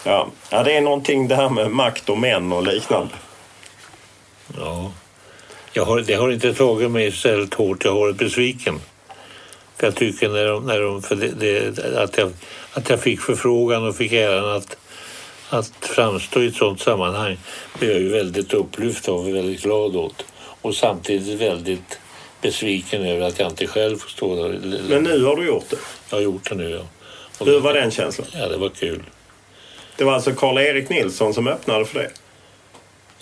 ja. Ja, det är någonting det här med makt och män och liknande. Ja. Jag har, det har inte tagit mig särskilt hårt. Jag har varit besviken. För jag tycker när de, när de, för det, det, att, jag, att jag fick förfrågan och fick äran att, att framstå i ett sådant sammanhang blev jag ju väldigt upplyft av och väldigt glad åt. Och samtidigt väldigt besviken över att jag inte själv får stå där. Men nu har du gjort det? Jag har gjort det nu, ja. Och Hur var den känslan? Ja, det var kul. Det var alltså Karl-Erik Nilsson som öppnade för det?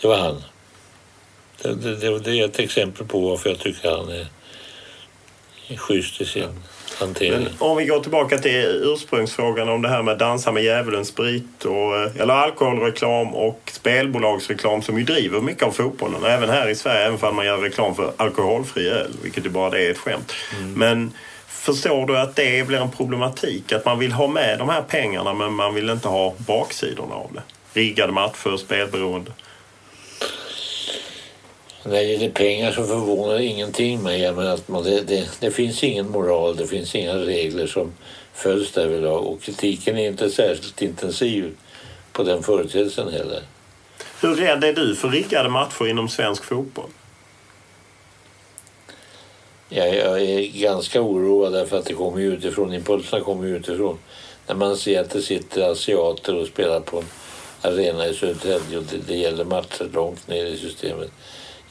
Det var han. Det, det, det, är ett exempel på varför jag tycker han är schysst i sin hantering. Men om vi går tillbaka till ursprungsfrågan om det här med dansa med djävulen, sprit och, eller alkoholreklam och spelbolagsreklam som ju driver mycket av fotbollen. Även här i Sverige, även om man gör reklam för alkoholfri öl, vilket ju bara det är ett skämt. Mm. Men förstår du att det blir en problematik? Att man vill ha med de här pengarna men man vill inte ha baksidorna av det? Riggade matcher, spelberoende. När det gäller pengar så förvånar ingenting mig. Att man, det, det, det, finns ingen moral, det finns inga regler som följs därvidlag och kritiken är inte särskilt intensiv på den företeelsen heller. Hur rädd är du för riggade matcher inom svensk fotboll? Jag, jag är ganska oroad därför att det kommer utifrån, impulserna kommer utifrån. När man ser att det sitter asiater och spelar på en arena i Södertälje och det, det gäller matcher långt ner i systemet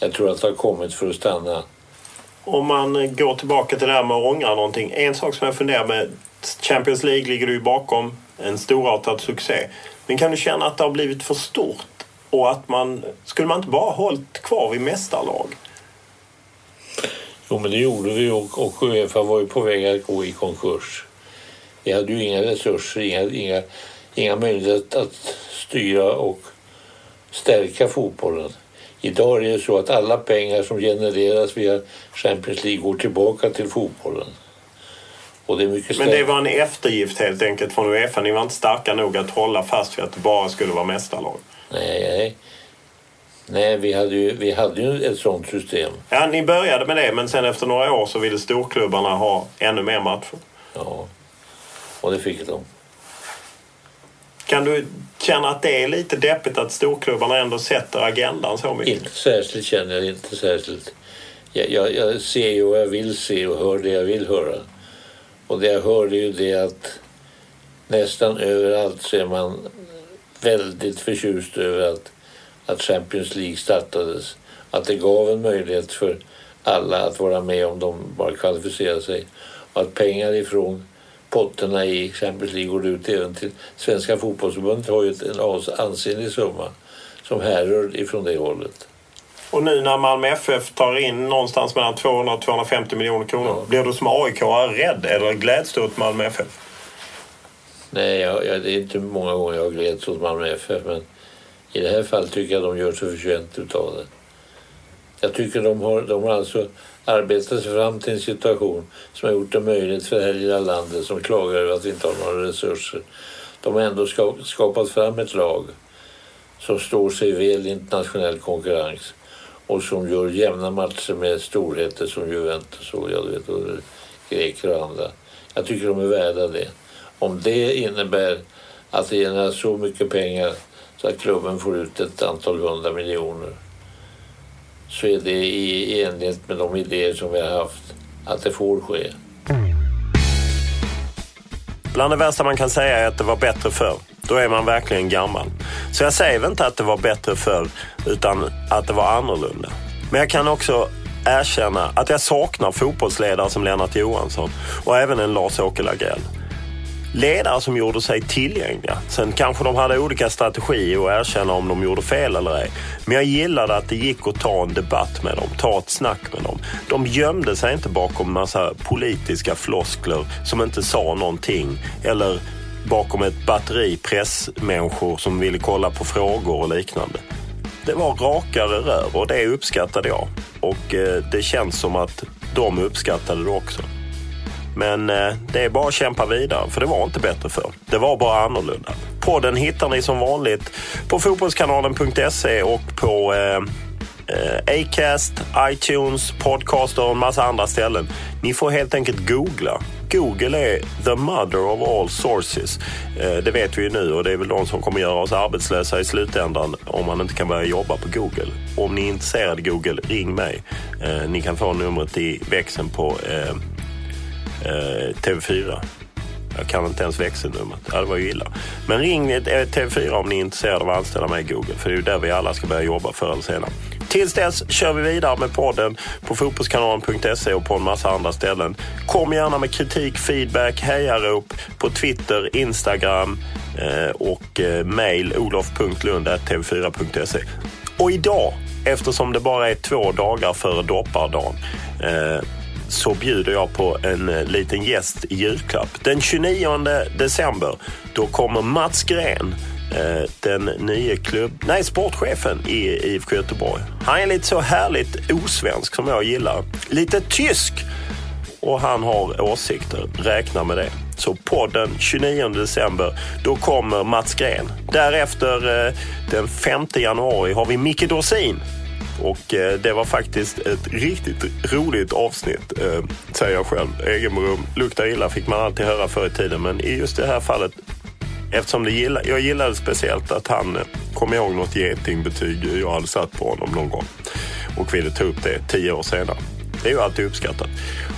jag tror att det har kommit för att stanna. Om man går tillbaka till det här med att ångra någonting. En sak som jag funderar med. Champions League ligger du ju bakom. En storartad succé. Men kan du känna att det har blivit för stort? Och att man... Skulle man inte bara hållit kvar vid mästarlag? Jo, men det gjorde vi och, och Uefa var ju på väg att gå i konkurs. Vi hade ju inga resurser, inga, inga, inga möjligheter att styra och stärka fotbollen. Idag är det så att alla pengar som genereras via Champions League går tillbaka till fotbollen. Det Men det var en eftergift helt enkelt från Uefa. Ni var inte starka nog att hålla fast vid att det bara skulle vara mästarlag. Nej, nej. Nej, vi hade, ju, vi hade ju ett sånt system. Ja, ni började med det men sen efter några år så ville storklubbarna ha ännu mer matcher. Ja, och det fick de. Kan du känna att det är lite deppigt att storklubbarna ändå sätter agendan så mycket? Inte särskilt känner jag inte särskilt. Jag, jag, jag ser ju vad jag vill se och hör det jag vill höra. Och det jag hör är ju det att nästan överallt så är man väldigt förtjust över att, att Champions League startades. Att det gav en möjlighet för alla att vara med om de bara kvalificerade sig. Och att pengar ifrån potterna i Champions League går ut även till Svenska fotbollsförbundet har ju en ansenlig summa som härrör ifrån det hållet. Och nu när Malmö FF tar in någonstans mellan 200 och 250 miljoner kronor. Ja. Blir du som AIK rädd eller gläds du åt Malmö FF? Nej, jag, jag, det är inte många gånger jag gläds åt Malmö FF men i det här fallet tycker jag de gör sig förtjänt utav det. Jag tycker de har, de har alltså arbetat sig fram till en situation som har gjort det möjligt för det här lilla landet som klagar över att vi inte har några resurser. De har ändå skapat fram ett lag som står sig väl i internationell konkurrens och som gör jämna matcher med storheter som Juventus och, jag vet, och greker och andra. Jag tycker de är värda det. Om det innebär att det genererar så mycket pengar så att klubben får ut ett antal hundra miljoner så är det i enlighet med de idéer som vi har haft att det får ske. Bland det värsta man kan säga är att det var bättre förr. Då är man verkligen gammal. Så jag säger inte att det var bättre förr, utan att det var annorlunda. Men jag kan också erkänna att jag saknar fotbollsledare som Lennart Johansson och även en Lars-Åke Lagrell ledare som gjorde sig tillgängliga. Sen kanske de hade olika strategier och erkänna om de gjorde fel eller ej. Men jag gillade att det gick att ta en debatt med dem, ta ett snack med dem. De gömde sig inte bakom massa politiska floskler som inte sa någonting eller bakom ett batteri pressmänniskor som ville kolla på frågor och liknande. Det var rakare rör och det uppskattade jag. Och eh, det känns som att de uppskattade det också. Men eh, det är bara att kämpa vidare, för det var inte bättre förr. Det var bara annorlunda. Podden hittar ni som vanligt på fotbollskanalen.se och på eh, eh, Acast, iTunes, Podcaster och en massa andra ställen. Ni får helt enkelt googla. Google är the mother of all sources. Eh, det vet vi ju nu och det är väl de som kommer göra oss arbetslösa i slutändan om man inte kan börja jobba på Google. Om ni är intresserade Google, ring mig. Eh, ni kan få numret i växeln på eh, eh, TV4. Jag kan inte ens växelnumret. Ja, det var ju illa. Men ring eh, TV4 om ni är intresserade av att anställa mig i Google. För det är ju där vi alla ska börja jobba förr eller senare. Tills dess kör vi vidare med podden på fotbollskanalen.se och på en massa andra ställen. Kom gärna med kritik, feedback, hejarop på Twitter, Instagram eh, och mejl. mail olof.lund.tv4.se. Och idag, eftersom det bara är två dagar före doppardagen så bjuder jag på en eh, liten gäst i julklapp. Den 29 december då kommer Mats Gren eh, den nya klubb... Nej, sportchefen i IFK Göteborg. Han är lite så härligt osvensk som jag gillar. Lite tysk. Och han har åsikter. Räkna med det. Så podden 29 december, då kommer Mats Gren. Därefter eh, den 5 januari har vi Micke Dorsin och eh, det var faktiskt ett riktigt roligt avsnitt, eh, säger jag själv. Egenbrum luktar illa fick man alltid höra förr i tiden, men i just det här fallet Eftersom det gilla, jag gillade speciellt att han eh, kom ihåg något getingbetyg jag hade satt på honom någon gång och ville ta upp det tio år senare. Det är ju alltid uppskattat.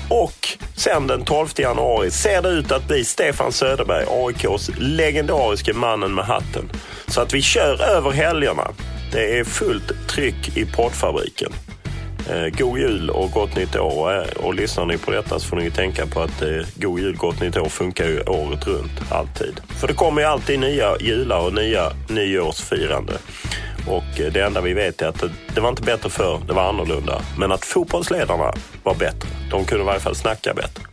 Och sen den 12 januari ser det ut att bli Stefan Söderberg, AIKs legendariske mannen med hatten. Så att vi kör över helgerna. Det är fullt tryck i poddfabriken. Eh, god jul och gott nytt år. Eh, och lyssnar ni på detta så får ni tänka på att eh, god jul, gott nytt år funkar ju året runt, alltid. För det kommer ju alltid nya jular och nya nyårsfirande. Och det enda vi vet är att det var inte bättre förr, det var annorlunda. Men att fotbollsledarna var bättre. De kunde i varje fall snacka bättre.